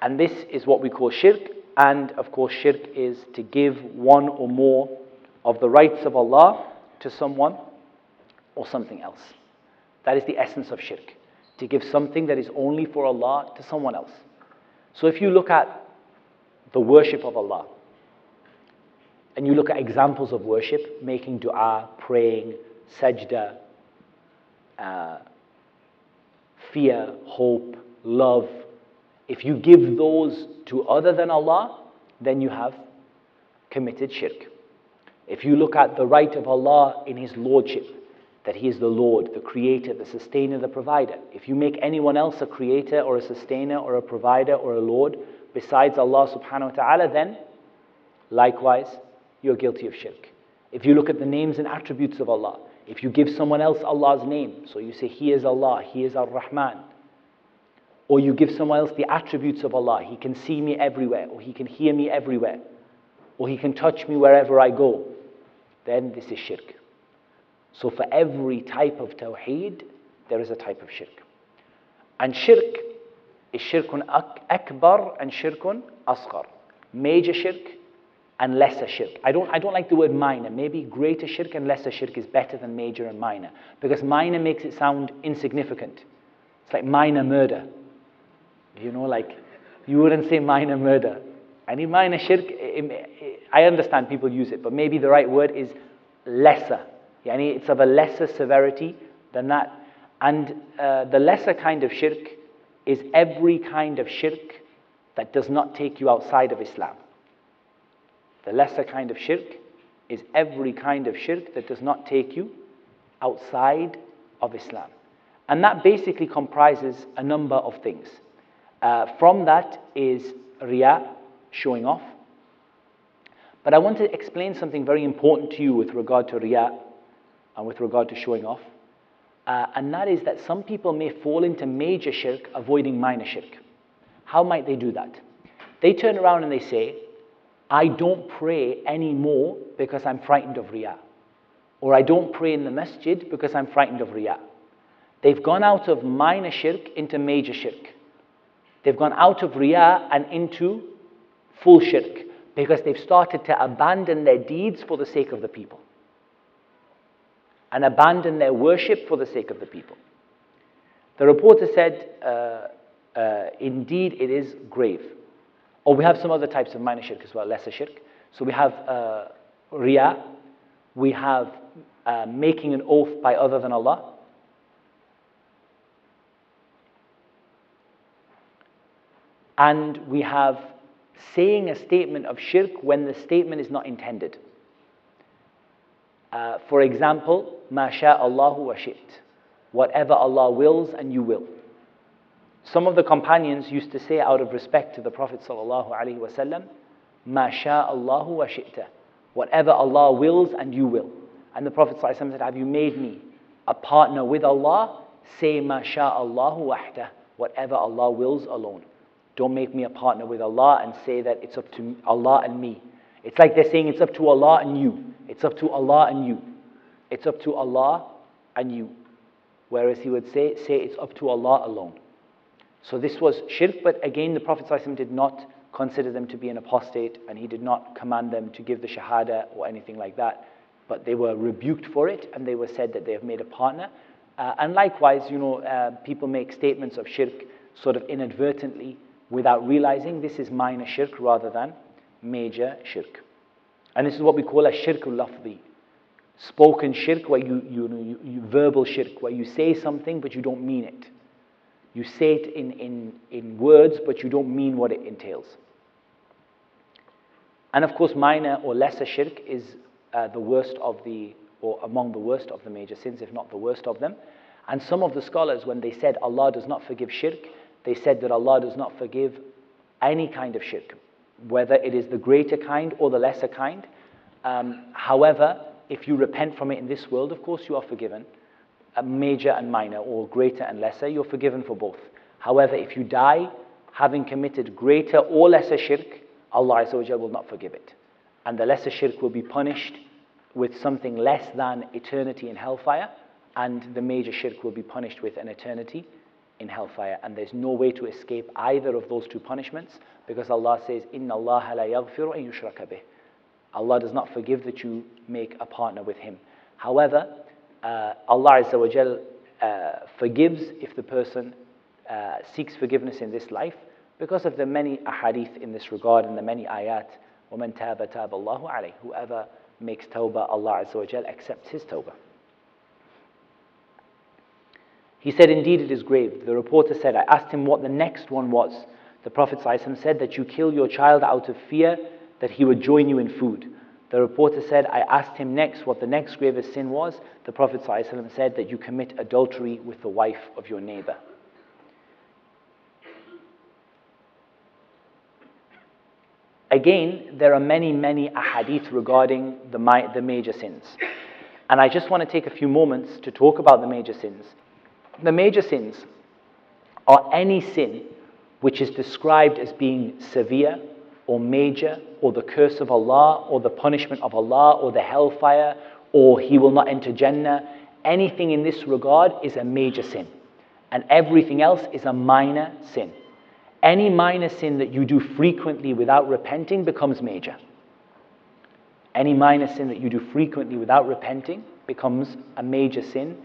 And this is what we call shirk. And of course, shirk is to give one or more of the rights of Allah to someone or something else. That is the essence of shirk. To give something that is only for Allah to someone else. So if you look at the worship of Allah, and you look at examples of worship, making dua, praying, sajda, uh, fear, hope, love, if you give those to other than Allah, then you have committed shirk. If you look at the right of Allah in His Lordship, that He is the Lord, the Creator, the Sustainer, the Provider, if you make anyone else a Creator or a Sustainer or a Provider or a Lord besides Allah subhanahu wa ta'ala, then likewise you're guilty of shirk. If you look at the names and attributes of Allah, if you give someone else Allah's name, so you say, He is Allah, He is Ar Rahman, or you give someone else the attributes of Allah, He can see me everywhere, or He can hear me everywhere, or He can touch me wherever I go, then this is shirk. So for every type of tawheed, there is a type of shirk. And shirk is shirkun akbar and shirkun asghar. Major shirk and lesser shirk. I don't, I don't like the word minor. Maybe greater shirk and lesser shirk is better than major and minor because minor makes it sound insignificant. It's like minor murder. You know, like you wouldn't say minor murder. Any minor shirk, I understand people use it, but maybe the right word is lesser. Yani it's of a lesser severity than that. And uh, the lesser kind of shirk is every kind of shirk that does not take you outside of Islam. The lesser kind of shirk is every kind of shirk that does not take you outside of Islam. And that basically comprises a number of things. Uh, from that is riya, showing off. But I want to explain something very important to you with regard to riya and with regard to showing off. Uh, and that is that some people may fall into major shirk avoiding minor shirk. How might they do that? They turn around and they say, I don't pray anymore because I'm frightened of Riyah. Or I don't pray in the masjid because I'm frightened of Riyah. They've gone out of minor shirk into major shirk. They've gone out of Riyah and into full shirk because they've started to abandon their deeds for the sake of the people and abandon their worship for the sake of the people. The reporter said, uh, uh, Indeed, it is grave. Or we have some other types of minor shirk as well, lesser shirk. So we have uh, riya, we have uh, making an oath by other than Allah. And we have saying a statement of shirk when the statement is not intended. Uh, for example, ma sha Allahu wa shit. Whatever Allah wills and you will. Some of the companions used to say out of respect to the Prophet wasallam, "Ma Allahu wa shi'ta." Whatever Allah wills and you will. And the Prophet sallallahu said, "Have you made me a partner with Allah?" Say, "Ma Allahu wahda." Whatever Allah wills alone. Don't make me a partner with Allah and say that it's up to Allah and me. It's like they're saying it's up to Allah and you. It's up to Allah and you. It's up to Allah and you. Whereas he would say, say it's up to Allah alone. So this was shirk, but again, the Prophet did not consider them to be an apostate and he did not command them to give the shahada or anything like that. But they were rebuked for it and they were said that they have made a partner. Uh, and likewise, you know, uh, people make statements of shirk sort of inadvertently without realizing this is minor shirk rather than major shirk. And this is what we call a shirkul lafzi. Spoken shirk, where you, you, you, you, verbal shirk, where you say something but you don't mean it. You say it in, in, in words, but you don't mean what it entails. And of course, minor or lesser shirk is uh, the worst of the, or among the worst of the major sins, if not the worst of them. And some of the scholars, when they said Allah does not forgive shirk, they said that Allah does not forgive any kind of shirk, whether it is the greater kind or the lesser kind. Um, however, if you repent from it in this world, of course you are forgiven major and minor, or greater and lesser, you're forgiven for both. However, if you die having committed greater or lesser shirk, Allah will not forgive it. And the lesser shirk will be punished with something less than eternity in hellfire, and the major shirk will be punished with an eternity in hellfire. And there's no way to escape either of those two punishments because Allah says, Inna Allah la yaghfiru an. Allah does not forgive that you make a partner with Him. However, uh, Allah Azza wa Jal, uh, forgives if the person uh, seeks forgiveness in this life because of the many ahadith in this regard and the many ayat. وَمَنْ تَابَ تَابَ اللَّهُ عَلَيْهِ Whoever makes tawbah, Allah Azza wa Jal accepts his tawbah. He said, Indeed, it is grave. The reporter said, I asked him what the next one was. The Prophet said that you kill your child out of fear that he would join you in food. The reporter said, I asked him next what the next gravest sin was. The Prophet ﷺ said that you commit adultery with the wife of your neighbor. Again, there are many, many ahadith regarding the, the major sins. And I just want to take a few moments to talk about the major sins. The major sins are any sin which is described as being severe or major or the curse of Allah or the punishment of Allah or the hellfire or he will not enter Jannah. Anything in this regard is a major sin. And everything else is a minor sin. Any minor sin that you do frequently without repenting becomes major. Any minor sin that you do frequently without repenting becomes a major sin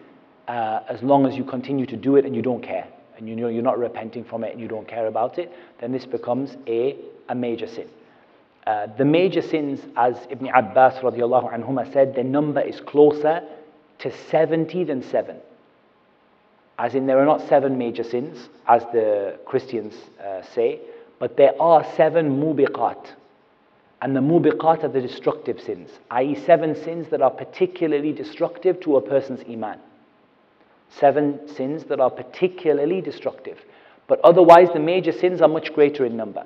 uh, as long as you continue to do it and you don't care. And you know you're not repenting from it and you don't care about it, then this becomes a, a major sin. Uh, the major sins, as Ibn Abbas radiallahu anhuma said, the number is closer to 70 than 7. As in, there are not seven major sins, as the Christians uh, say, but there are seven mubiqat. And the mubiqat are the destructive sins, i.e., seven sins that are particularly destructive to a person's iman. Seven sins that are particularly destructive. But otherwise, the major sins are much greater in number.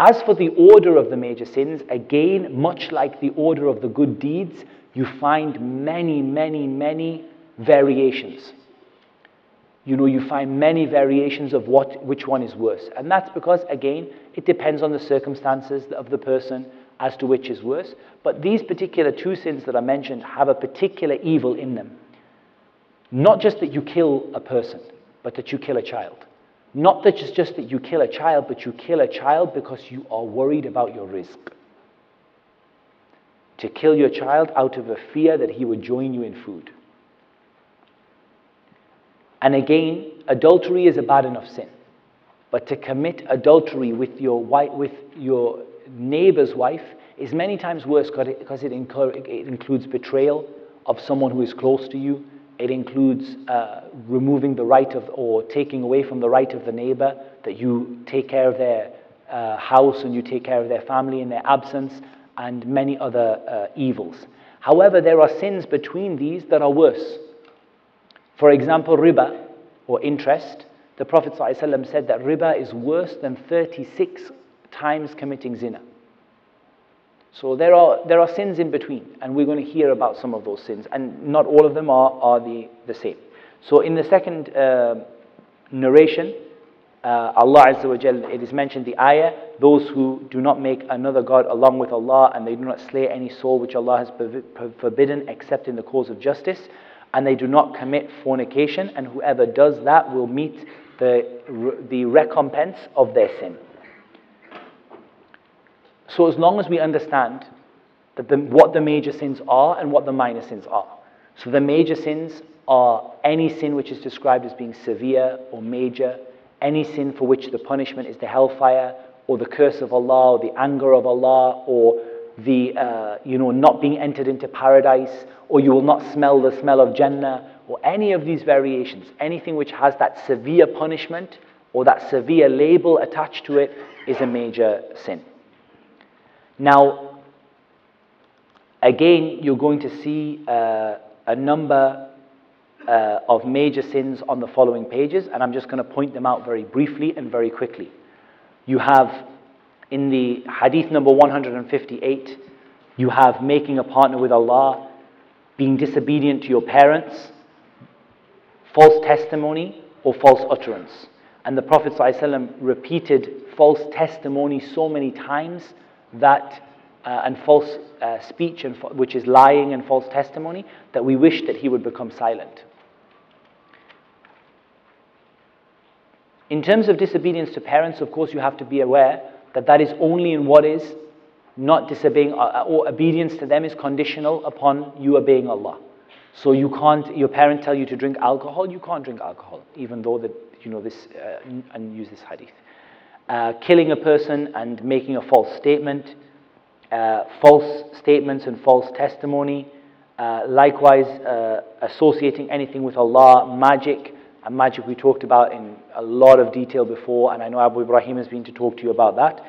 As for the order of the major sins, again, much like the order of the good deeds, you find many, many, many variations. You know, you find many variations of what, which one is worse. And that's because, again, it depends on the circumstances of the person as to which is worse. But these particular two sins that are mentioned have a particular evil in them. Not just that you kill a person, but that you kill a child. Not that it's just that you kill a child, but you kill a child because you are worried about your rizq. To kill your child out of a fear that he would join you in food. And again, adultery is a bad enough sin. But to commit adultery with your, wife, with your neighbor's wife is many times worse because it, it includes betrayal of someone who is close to you. It includes uh, removing the right of, or taking away from the right of the neighbor that you take care of their uh, house and you take care of their family in their absence, and many other uh, evils. However, there are sins between these that are worse. For example, riba, or interest. The Prophet ﷺ said that riba is worse than 36 times committing zina. So there are, there are sins in between, and we're going to hear about some of those sins, and not all of them are, are the, the same. So in the second uh, narration, uh, Allah Azza wa Jal, it is mentioned the ayah, those who do not make another God along with Allah, and they do not slay any soul which Allah has forbidden except in the cause of justice, and they do not commit fornication, and whoever does that will meet the, the recompense of their sin. So, as long as we understand that the, what the major sins are and what the minor sins are. So, the major sins are any sin which is described as being severe or major, any sin for which the punishment is the hellfire, or the curse of Allah, or the anger of Allah, or the, uh, you know, not being entered into paradise, or you will not smell the smell of Jannah, or any of these variations, anything which has that severe punishment or that severe label attached to it is a major sin. Now, again, you're going to see uh, a number uh, of major sins on the following pages, and I'm just going to point them out very briefly and very quickly. You have in the hadith number 158, you have making a partner with Allah, being disobedient to your parents, false testimony, or false utterance. And the Prophet ﷺ repeated false testimony so many times that uh, and false uh, speech, and which is lying and false testimony, that we wish that he would become silent. In terms of disobedience to parents, of course, you have to be aware that that is only in what is not disobeying uh, uh, or obedience to them is conditional upon you obeying Allah. So you can't, your parent tell you to drink alcohol, you can't drink alcohol, even though that you know this uh, and use this hadith uh, killing a person and making a false statement, uh, false statements and false testimony, uh, likewise uh, associating anything with Allah, magic, and magic we talked about in a lot of detail before, and I know Abu Ibrahim has been to talk to you about that.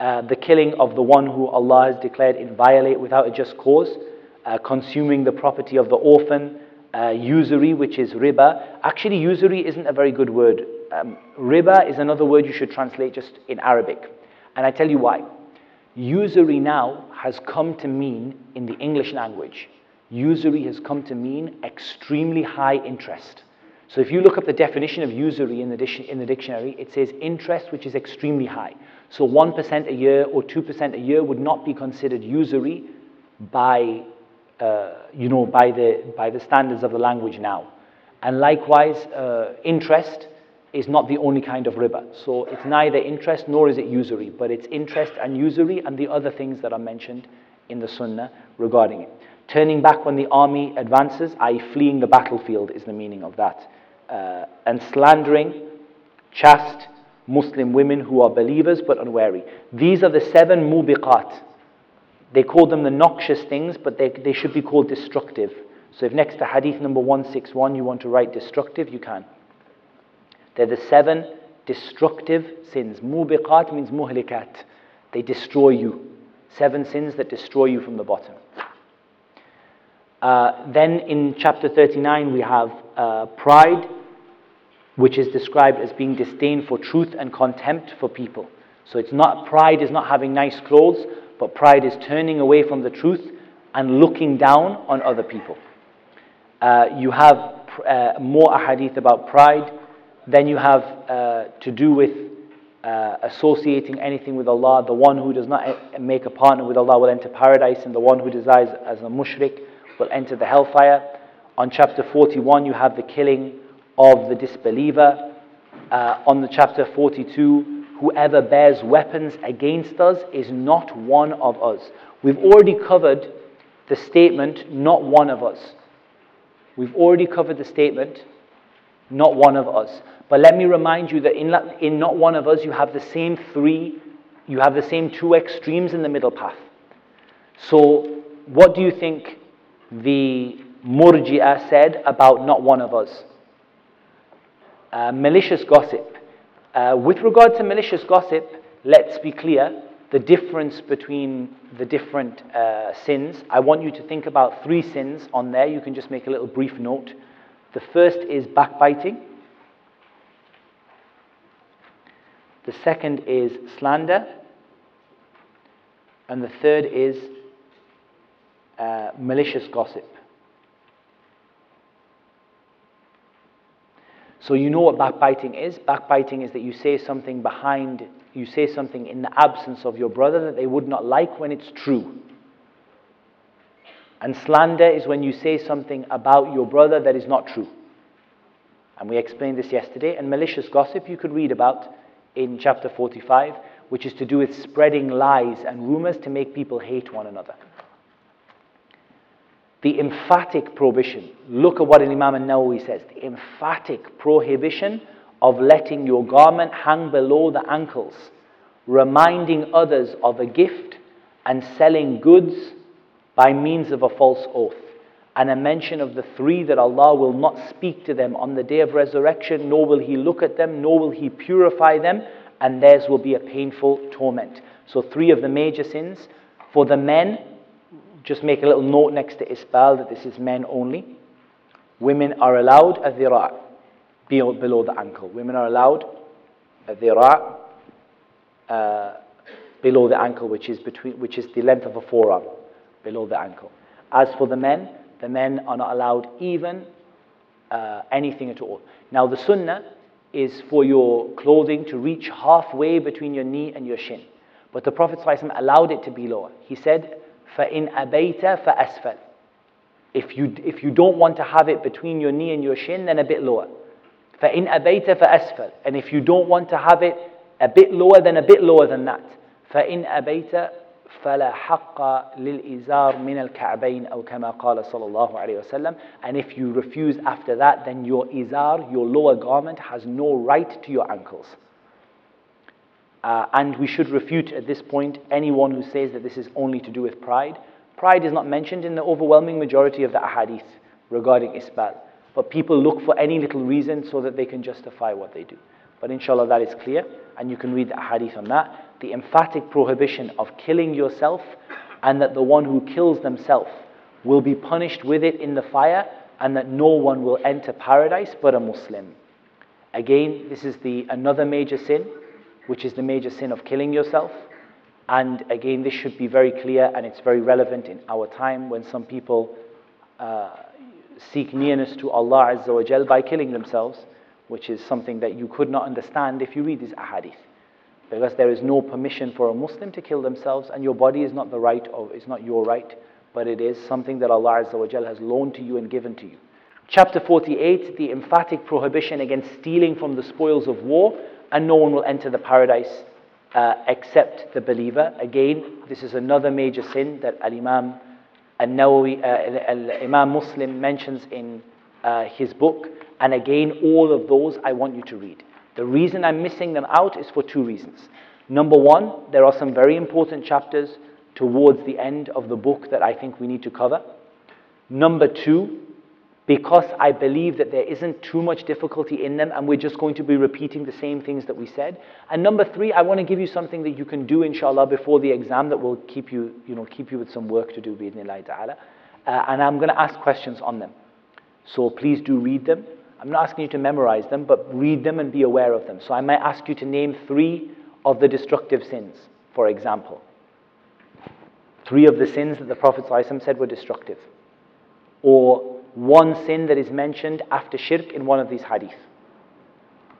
Uh, the killing of the one who Allah has declared inviolate without a just cause, uh, consuming the property of the orphan, usury, which is riba. Actually, usury isn't a very good word um, riba is another word you should translate just in Arabic. And I tell you why. Usury now has come to mean, in the English language, usury has come to mean extremely high interest. So if you look up the definition of usury in the, in the dictionary, it says interest which is extremely high. So 1% a year or 2% a year would not be considered usury by, uh, you know, by, the, by the standards of the language now. And likewise, uh, interest is not the only kind of riba. So it's neither interest nor is it usury, but it's interest and usury and the other things that are mentioned in the Sunnah regarding it. Turning back when the army advances, i.e., fleeing the battlefield, is the meaning of that. Uh, and slandering chaste Muslim women who are believers but unwary. These are the seven mubiqat. They call them the noxious things, but they, they should be called destructive. So if next to hadith number 161 you want to write destructive, you can. They're the seven destructive sins. Mubiqat means muhlikat. They destroy you. Seven sins that destroy you from the bottom. Uh, then in chapter 39, we have uh, pride, which is described as being disdain for truth and contempt for people. So it's not pride is not having nice clothes, but pride is turning away from the truth and looking down on other people. Uh, you have uh, more ahadith about pride. Then you have uh, to do with uh, associating anything with Allah. The one who does not make a partner with Allah will enter paradise, and the one who desires as a mushrik will enter the hellfire. On chapter 41, you have the killing of the disbeliever. Uh, on the chapter 42, whoever bears weapons against us is not one of us. We've already covered the statement, not one of us. We've already covered the statement, not one of us. But let me remind you that in, in not one of us, you have the same three, you have the same two extremes in the middle path. So, what do you think the Murji'ah said about not one of us. Uh, malicious gossip. Uh, with regard to malicious gossip, let's be clear the difference between the different uh, sins. I want you to think about three sins on there. You can just make a little brief note. The first is backbiting. The second is slander. And the third is uh, malicious gossip. So you know what backbiting is? Backbiting is that you say something behind, you say something in the absence of your brother that they would not like when it's true. And slander is when you say something about your brother that is not true. And we explained this yesterday. And malicious gossip you could read about in chapter 45, which is to do with spreading lies and rumors to make people hate one another the emphatic prohibition. Look at what an Imam al-Nawawi says. The emphatic prohibition of letting your garment hang below the ankles, reminding others of a gift and selling goods by means of a false oath. And a mention of the three that Allah will not speak to them on the day of resurrection, nor will He look at them, nor will He purify them, and theirs will be a painful torment. So, three of the major sins. For the men, just make a little note next to isbal that this is men only. Women are allowed a dhira, below the ankle. Women are allowed a dhira, uh, below the ankle, which is, between, which is the length of a forearm, below the ankle. As for the men, the men are not allowed even uh, anything at all. Now, the sunnah is for your clothing to reach halfway between your knee and your shin. But the Prophet ﷺ allowed it to be lower. He said, فَإِنْ أَبَيْتَ فَأَسْفَلْ if you, if you don't want to have it between your knee and your shin, then a bit lower. فَإِنْ أَبَيْتَ فَأَسْفَلْ And if you don't want to have it a bit lower, then a bit lower than that. فَإِنْ أَبَيْتَ فلا حق للإزار من الكعبين أو كما قال صلى الله عليه وسلم and if you refuse after that then your izar, your lower garment has no right to your ankles uh, and we should refute at this point anyone who says that this is only to do with pride. Pride is not mentioned in the overwhelming majority of the ahadith regarding isbal. But people look for any little reason so that they can justify what they do. But inshallah, that is clear, and you can read the ahadith on that. The emphatic prohibition of killing yourself, and that the one who kills themselves will be punished with it in the fire, and that no one will enter paradise but a Muslim. Again, this is the another major sin which is the major sin of killing yourself. And again, this should be very clear and it's very relevant in our time when some people uh, seek nearness to Allah by killing themselves, which is something that you could not understand if you read these ahadith. Because there is no permission for a Muslim to kill themselves, and your body is not the right of, it's not your right, but it is something that Allah has loaned to you and given to you. Chapter 48, the emphatic prohibition against stealing from the spoils of war and no one will enter the paradise uh, except the believer. Again, this is another major sin that Al Imam An-Nawawi, uh, Imam Muslim mentions in uh, his book. And again, all of those I want you to read. The reason I'm missing them out is for two reasons. Number one, there are some very important chapters towards the end of the book that I think we need to cover. Number two, because I believe that there isn't too much difficulty in them and we're just going to be repeating the same things that we said. And number three, I want to give you something that you can do inshallah before the exam that will keep you, you know, keep you with some work to do bi'idhnillahi ta'ala. Uh, and I'm going to ask questions on them. So please do read them. I'm not asking you to memorize them, but read them and be aware of them. So I might ask you to name three of the destructive sins, for example. Three of the sins that the Prophet ﷺ said were destructive. Or one sin that is mentioned after shirk in one of these hadith.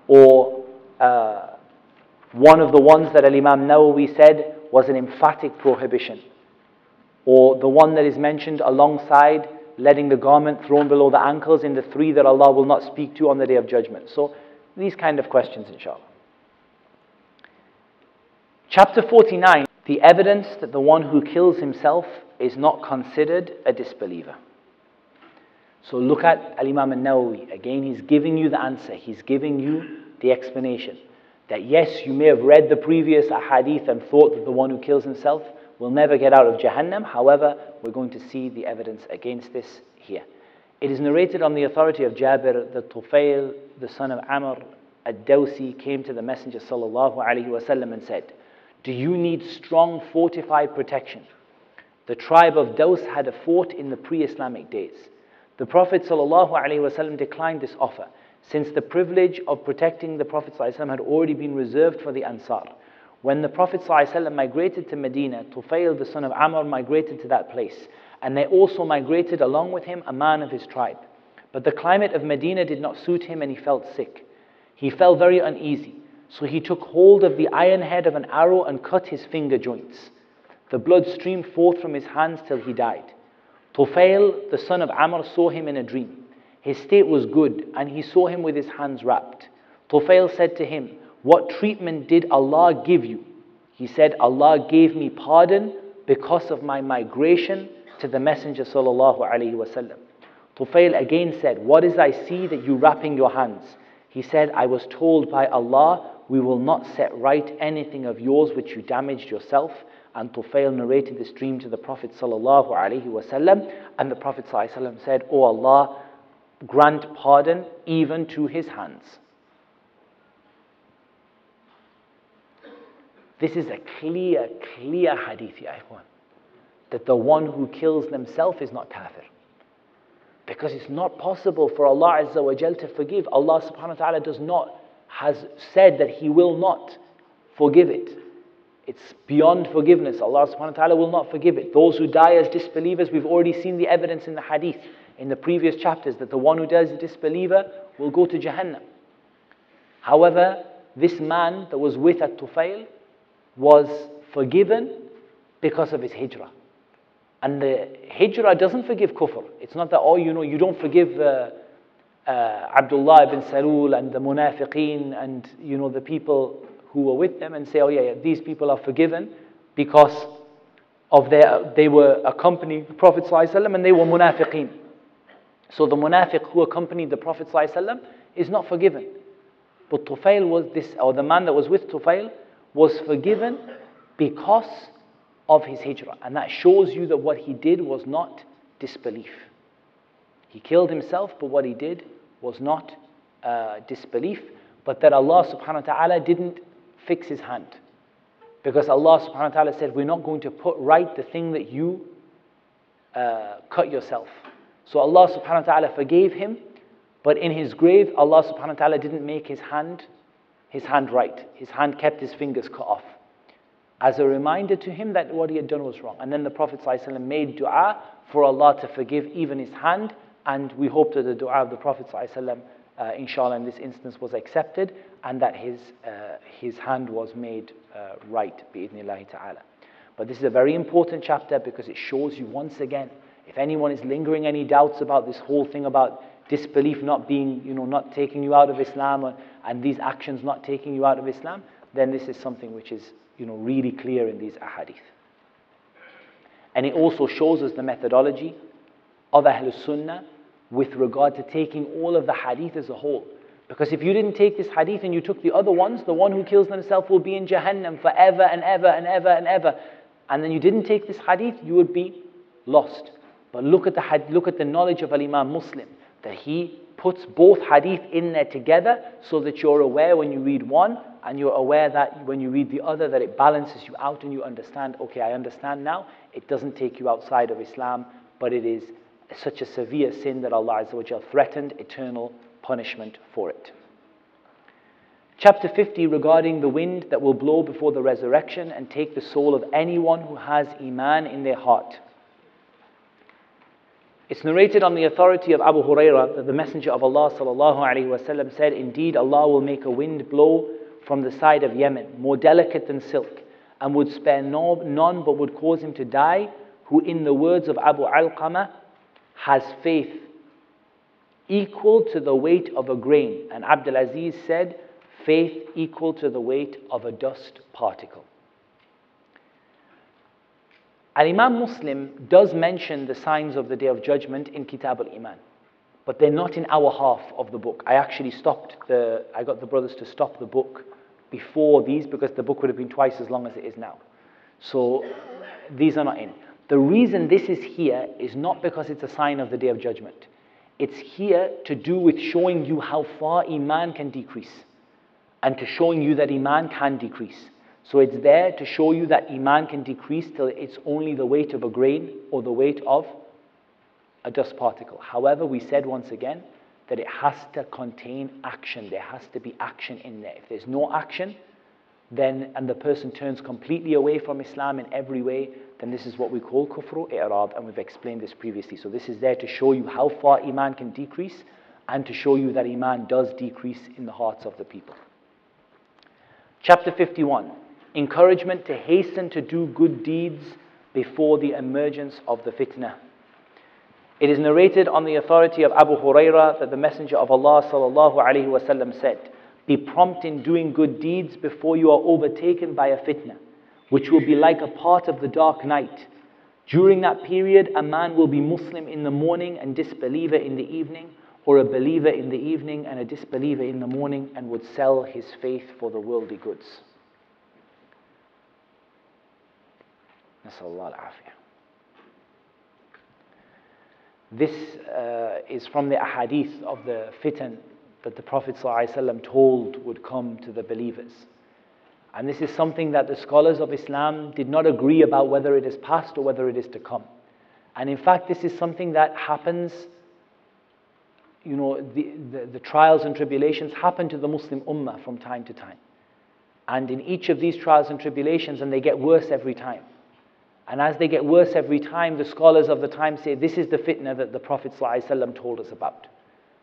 Or uh, one of the ones that Al Imam Nawawi said was an emphatic prohibition. Or the one that is mentioned alongside letting the garment thrown below the ankles in the three that Allah will not speak to on the day of judgment. So, these kind of questions, inshallah. Chapter 49 the evidence that the one who kills himself is not considered a disbeliever. So look at Al Imam al Nawawi. Again, he's giving you the answer, he's giving you the explanation. That yes, you may have read the previous ahadith and thought that the one who kills himself will never get out of Jahannam. However, we're going to see the evidence against this here. It is narrated on the authority of Jabir that Tufail, the son of Amr ad-Dawsi, came to the Messenger wasallam and said, "Do you need strong fortified protection?" The tribe of Daws had a fort in the pre-Islamic days. The Prophet ﷺ declined this offer, since the privilege of protecting the Prophet ﷺ had already been reserved for the Ansar. When the Prophet ﷺ migrated to Medina, Tufail, the son of Amr, migrated to that place, and they also migrated along with him a man of his tribe. But the climate of Medina did not suit him, and he felt sick. He felt very uneasy, so he took hold of the iron head of an arrow and cut his finger joints. The blood streamed forth from his hands till he died. Tufail, the son of Amr, saw him in a dream. His state was good, and he saw him with his hands wrapped. Tufail said to him, What treatment did Allah give you? He said, Allah gave me pardon because of my migration to the Messenger sallallahu alaihi wasallam. Tufail again said, What is I see that you wrapping your hands? He said, I was told by Allah, we will not set right anything of yours which you damaged yourself, and Tufail narrated this dream to the Prophet sallallahu alaihi wasallam, and the Prophet sallallahu said, "O Allah, grant pardon even to his hands." This is a clear, clear hadith, ya that the one who kills themselves is not kafir. Because it's not possible for Allah Azza wa Jal to forgive. Allah subhanahu wa ta'ala does not, has said that He will not forgive it. It's beyond forgiveness. Allah subhanahu wa ta'ala will not forgive it. Those who die as disbelievers, we've already seen the evidence in the hadith, in the previous chapters, that the one who dies as a disbeliever will go to Jahannam. However, this man that was with at Tufail was forgiven because of his hijrah. And the hijrah doesn't forgive kufr. It's not that, oh, you know, you don't forgive uh, uh, Abdullah ibn Salul and the munafiqeen and, you know, the people who were with them and say, oh yeah, yeah these people are forgiven because of their, they were accompanying the Prophet ﷺ and they were munafiqeen. So the munafiq who accompanied the Prophet ﷺ is not forgiven. But Tufail was this, or the man that was with Tufail was forgiven because of his hijrah. And that shows you that what he did was not disbelief. He killed himself, but what he did was not uh, disbelief, but that Allah subhanahu wa ta'ala didn't fix his hand. Because Allah subhanahu wa ta'ala said, We're not going to put right the thing that you uh, cut yourself. So Allah subhanahu wa ta'ala forgave him, but in his grave, Allah subhanahu wa ta'ala didn't make his hand his hand right. His hand kept his fingers cut off. As a reminder to him that what he had done was wrong. And then the Prophet ﷺ made dua for Allah to forgive even his hand, and we hope that the dua of the Prophet ﷺ uh, inshallah, in this instance was accepted and that his, uh, his hand was made uh, right, ta'ala. But this is a very important chapter because it shows you once again, if anyone is lingering any doubts about this whole thing about disbelief not being, you know, not taking you out of Islam or, and these actions not taking you out of Islam, then this is something which is you know, really clear in these ahadith. And it also shows us the methodology of Ahlul Sunnah with regard to taking all of the hadith as a whole. Because if you didn't take this hadith and you took the other ones, the one who kills themselves will be in Jahannam forever and ever and ever and ever. And then you didn't take this hadith, you would be lost. But look at the, look at the knowledge of Al Imam Muslim, that he puts both hadith in there together so that you're aware when you read one and you're aware that when you read the other that it balances you out and you understand, okay, I understand now. It doesn't take you outside of Islam, but it is such a severe sin that Allah threatened eternal punishment for it. Chapter 50 regarding the wind that will blow before the resurrection and take the soul of anyone who has Iman in their heart. It's narrated on the authority of Abu Huraira that the Messenger of Allah وسلم, said, Indeed, Allah will make a wind blow from the side of Yemen, more delicate than silk, and would spare no, none but would cause him to die, who, in the words of Abu Alqama, has faith equal to the weight of a grain. And Abdul Aziz said, faith equal to the weight of a dust particle. Al Imam Muslim does mention the signs of the Day of Judgment in Kitab al Iman, but they're not in our half of the book. I actually stopped the, I got the brothers to stop the book before these because the book would have been twice as long as it is now. So these are not in. The reason this is here is not because it's a sign of the day of judgment. It's here to do with showing you how far Iman can decrease and to showing you that Iman can decrease. So it's there to show you that Iman can decrease till it's only the weight of a grain or the weight of a dust particle. However, we said once again that it has to contain action. There has to be action in there. If there's no action, then and the person turns completely away from Islam in every way, then this is what we call kufru i'rad, and we've explained this previously. So this is there to show you how far iman can decrease, and to show you that iman does decrease in the hearts of the people. Chapter 51 Encouragement to hasten to do good deeds before the emergence of the fitnah. It is narrated on the authority of Abu Hurairah that the Messenger of Allah sallallahu said, "Be prompt in doing good deeds before you are overtaken by a fitnah." which will be like a part of the dark night. During that period, a man will be Muslim in the morning and disbeliever in the evening, or a believer in the evening and a disbeliever in the morning, and would sell his faith for the worldly goods. This uh, is from the ahadith of the fitan that the Prophet ﷺ told would come to the believers. And this is something that the scholars of Islam did not agree about whether it is past or whether it is to come. And in fact, this is something that happens, you know, the, the, the, trials and tribulations happen to the Muslim ummah from time to time. And in each of these trials and tribulations, and they get worse every time. And as they get worse every time, the scholars of the time say, This is the fitna that the Prophet ﷺ told us about.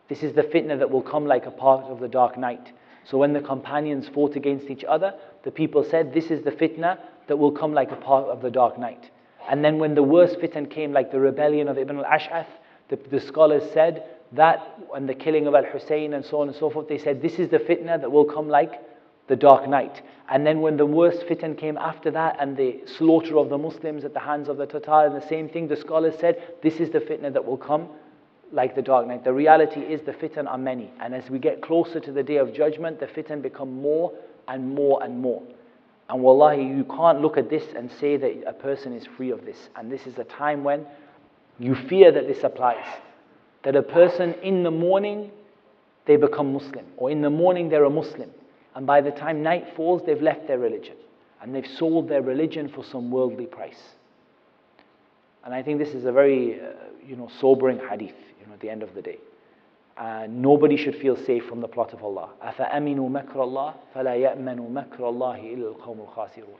This is the fitna that will come like a part of the dark night. So when the companions fought against each other, the people said, This is the fitna that will come like a part of the dark night. And then when the worst fitna came, like the rebellion of Ibn al-Ash'ath, the, the scholars said that, and the killing of al-Hussein and so on and so forth, they said, This is the fitna that will come like the dark night. And then when the worst fitna came after that and the slaughter of the Muslims at the hands of the Tatar and the same thing, the scholars said, This is the fitna that will come like the dark night. The reality is the fitan are many. And as we get closer to the day of judgment, the fitan become more and more and more. And wallahi, you can't look at this and say that a person is free of this. And this is a time when you fear that this applies. That a person in the morning, they become Muslim. Or in the morning, they're a Muslim. And by the time night falls, they've left their religion. And they've sold their religion for some worldly price. And I think this is a very, uh, you know, sobering hadith at the end of the day. And nobody should feel safe from the plot of Allah. أَفَأَمِنُوا مَكْرَ اللَّهِ فَلَا يَأْمَنُوا مَكْرَ اللَّهِ إِلَّا الْقَوْمُ الْخَاسِرُونَ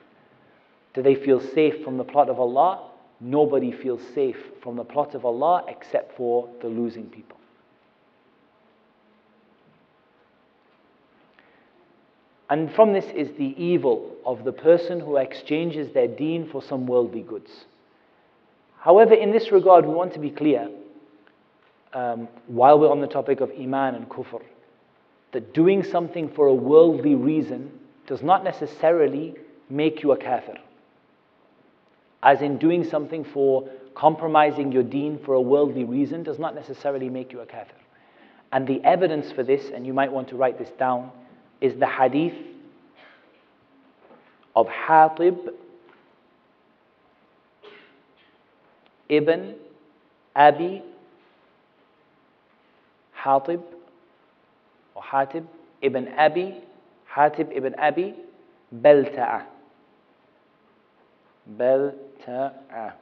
Do they feel safe from the plot of Allah? Nobody feels safe from the plot of Allah except for the losing people. And from this is the evil of the person who exchanges their deen for some worldly goods. However, in this regard, we want to be clear um, while we're on the topic of Iman and Kufr, that doing something for a worldly reason does not necessarily make you a kafir. As in doing something for compromising your deen for a worldly reason does not necessarily make you a kafir. And the evidence for this, and you might want to write this down, is the hadith of Hatib ibn Abi Hatib or Hatib ibn Abi Hatib ibn Abi Balta'a Balta'a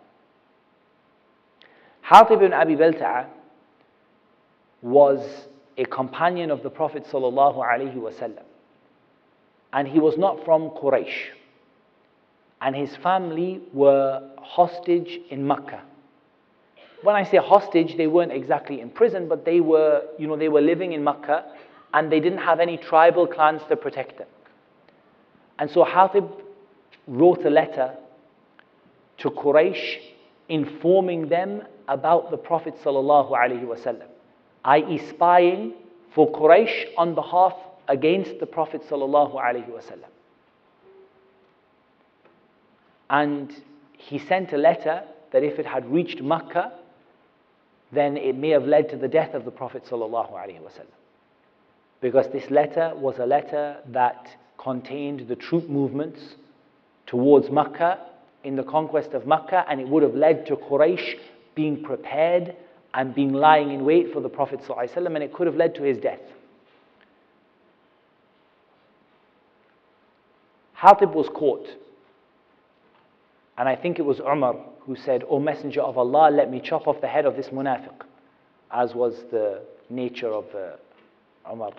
Hatib ibn Abi Balta'a was a companion of the Prophet sallallahu alaihi wasallam and he was not from Quraysh and his family were hostage in Mecca when I say hostage, they weren't exactly in prison, but they were, you know, they were living in Mecca and they didn't have any tribal clans to protect them. And so Hatib wrote a letter to Quraysh informing them about the Prophet i.e., spying for Quraysh on behalf against the Prophet. And he sent a letter that if it had reached Mecca, then it may have led to the death of the Prophet. Because this letter was a letter that contained the troop movements towards Mecca in the conquest of Mecca, and it would have led to Quraysh being prepared and being lying in wait for the Prophet ﷺ, and it could have led to his death. Hatib was caught, and I think it was Umar who said, O Messenger of Allah, let me chop off the head of this munafiq, as was the nature of uh, Umar.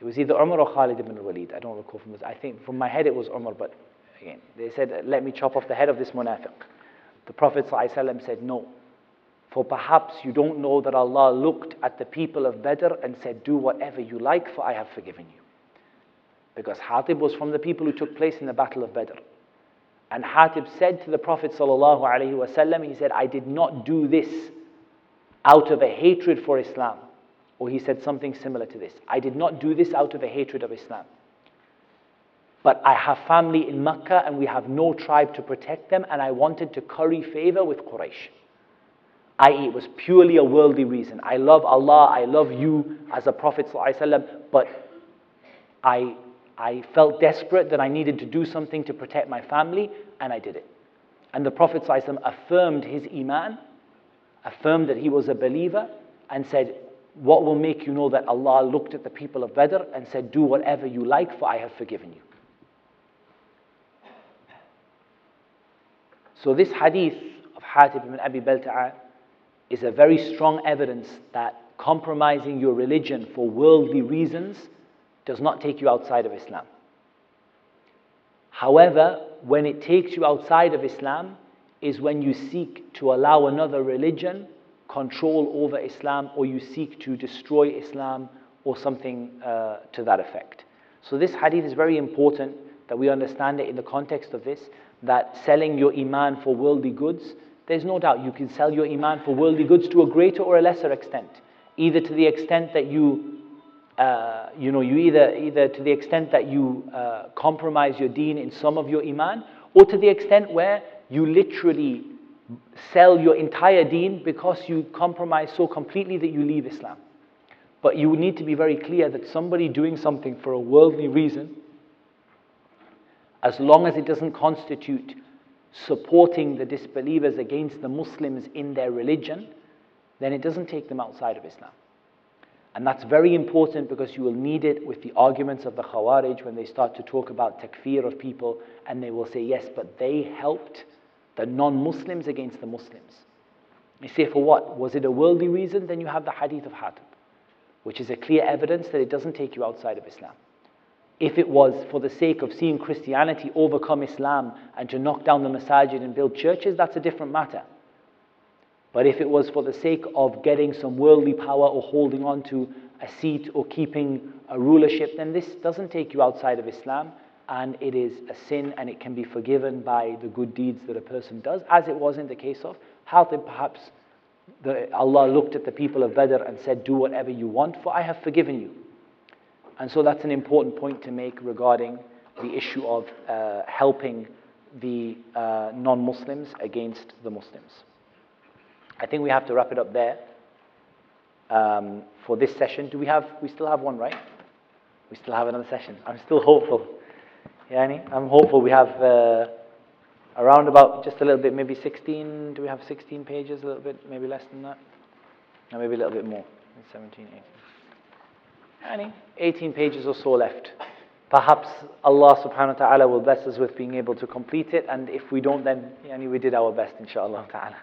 It was either Umar or Khalid ibn Walid. I don't recall from this. I think from my head it was Umar, but again, they said, let me chop off the head of this munafiq. The Prophet ﷺ said, no. For perhaps you don't know that Allah looked at the people of Badr and said, do whatever you like, for I have forgiven you. Because Hatib was from the people who took place in the Battle of Badr. And Hatib said to the Prophet ﷺ, he said, I did not do this out of a hatred for Islam. Or he said something similar to this. I did not do this out of a hatred of Islam. But I have family in Mecca and we have no tribe to protect them, and I wanted to curry favor with Quraysh. I.e., it was purely a worldly reason. I love Allah, I love you as a Prophet, ﷺ, but I I felt desperate that I needed to do something to protect my family, and I did it. And the Prophet affirmed his Iman, affirmed that he was a believer, and said, What will make you know that Allah looked at the people of Badr and said, Do whatever you like, for I have forgiven you. So, this hadith of Hatib ibn Abi Balta'a is a very strong evidence that compromising your religion for worldly reasons does not take you outside of Islam. However, when it takes you outside of Islam is when you seek to allow another religion control over Islam or you seek to destroy Islam or something uh, to that effect. So, this hadith is very important that we understand it in the context of this that selling your Iman for worldly goods, there's no doubt you can sell your Iman for worldly goods to a greater or a lesser extent. Either to the extent that you uh, you know, you either, either to the extent that you uh, compromise your deen in some of your iman, or to the extent where you literally sell your entire deen because you compromise so completely that you leave Islam. But you need to be very clear that somebody doing something for a worldly reason, as long as it doesn't constitute supporting the disbelievers against the Muslims in their religion, then it doesn't take them outside of Islam. And that's very important because you will need it with the arguments of the Khawarij when they start to talk about takfir of people and they will say, yes, but they helped the non Muslims against the Muslims. You say, for what? Was it a worldly reason? Then you have the hadith of Hatib, which is a clear evidence that it doesn't take you outside of Islam. If it was for the sake of seeing Christianity overcome Islam and to knock down the masajid and build churches, that's a different matter. But if it was for the sake of getting some worldly power or holding on to a seat or keeping a rulership, then this doesn't take you outside of Islam and it is a sin and it can be forgiven by the good deeds that a person does, as it was in the case of Hatib. Perhaps the, Allah looked at the people of Badr and said, Do whatever you want, for I have forgiven you. And so that's an important point to make regarding the issue of uh, helping the uh, non-Muslims against the Muslims. I think we have to wrap it up there um, for this session. Do we have? We still have one, right? We still have another session. I'm still hopeful. Yani, I'm hopeful we have uh, around about just a little bit, maybe 16. Do we have 16 pages? A little bit, maybe less than that. No, maybe a little bit more. 17, 18. Yani, 18 pages or so left. Perhaps Allah subhanahu wa ta'ala will bless us with being able to complete it, and if we don't, then yani, we did our best, inshallah ta'ala.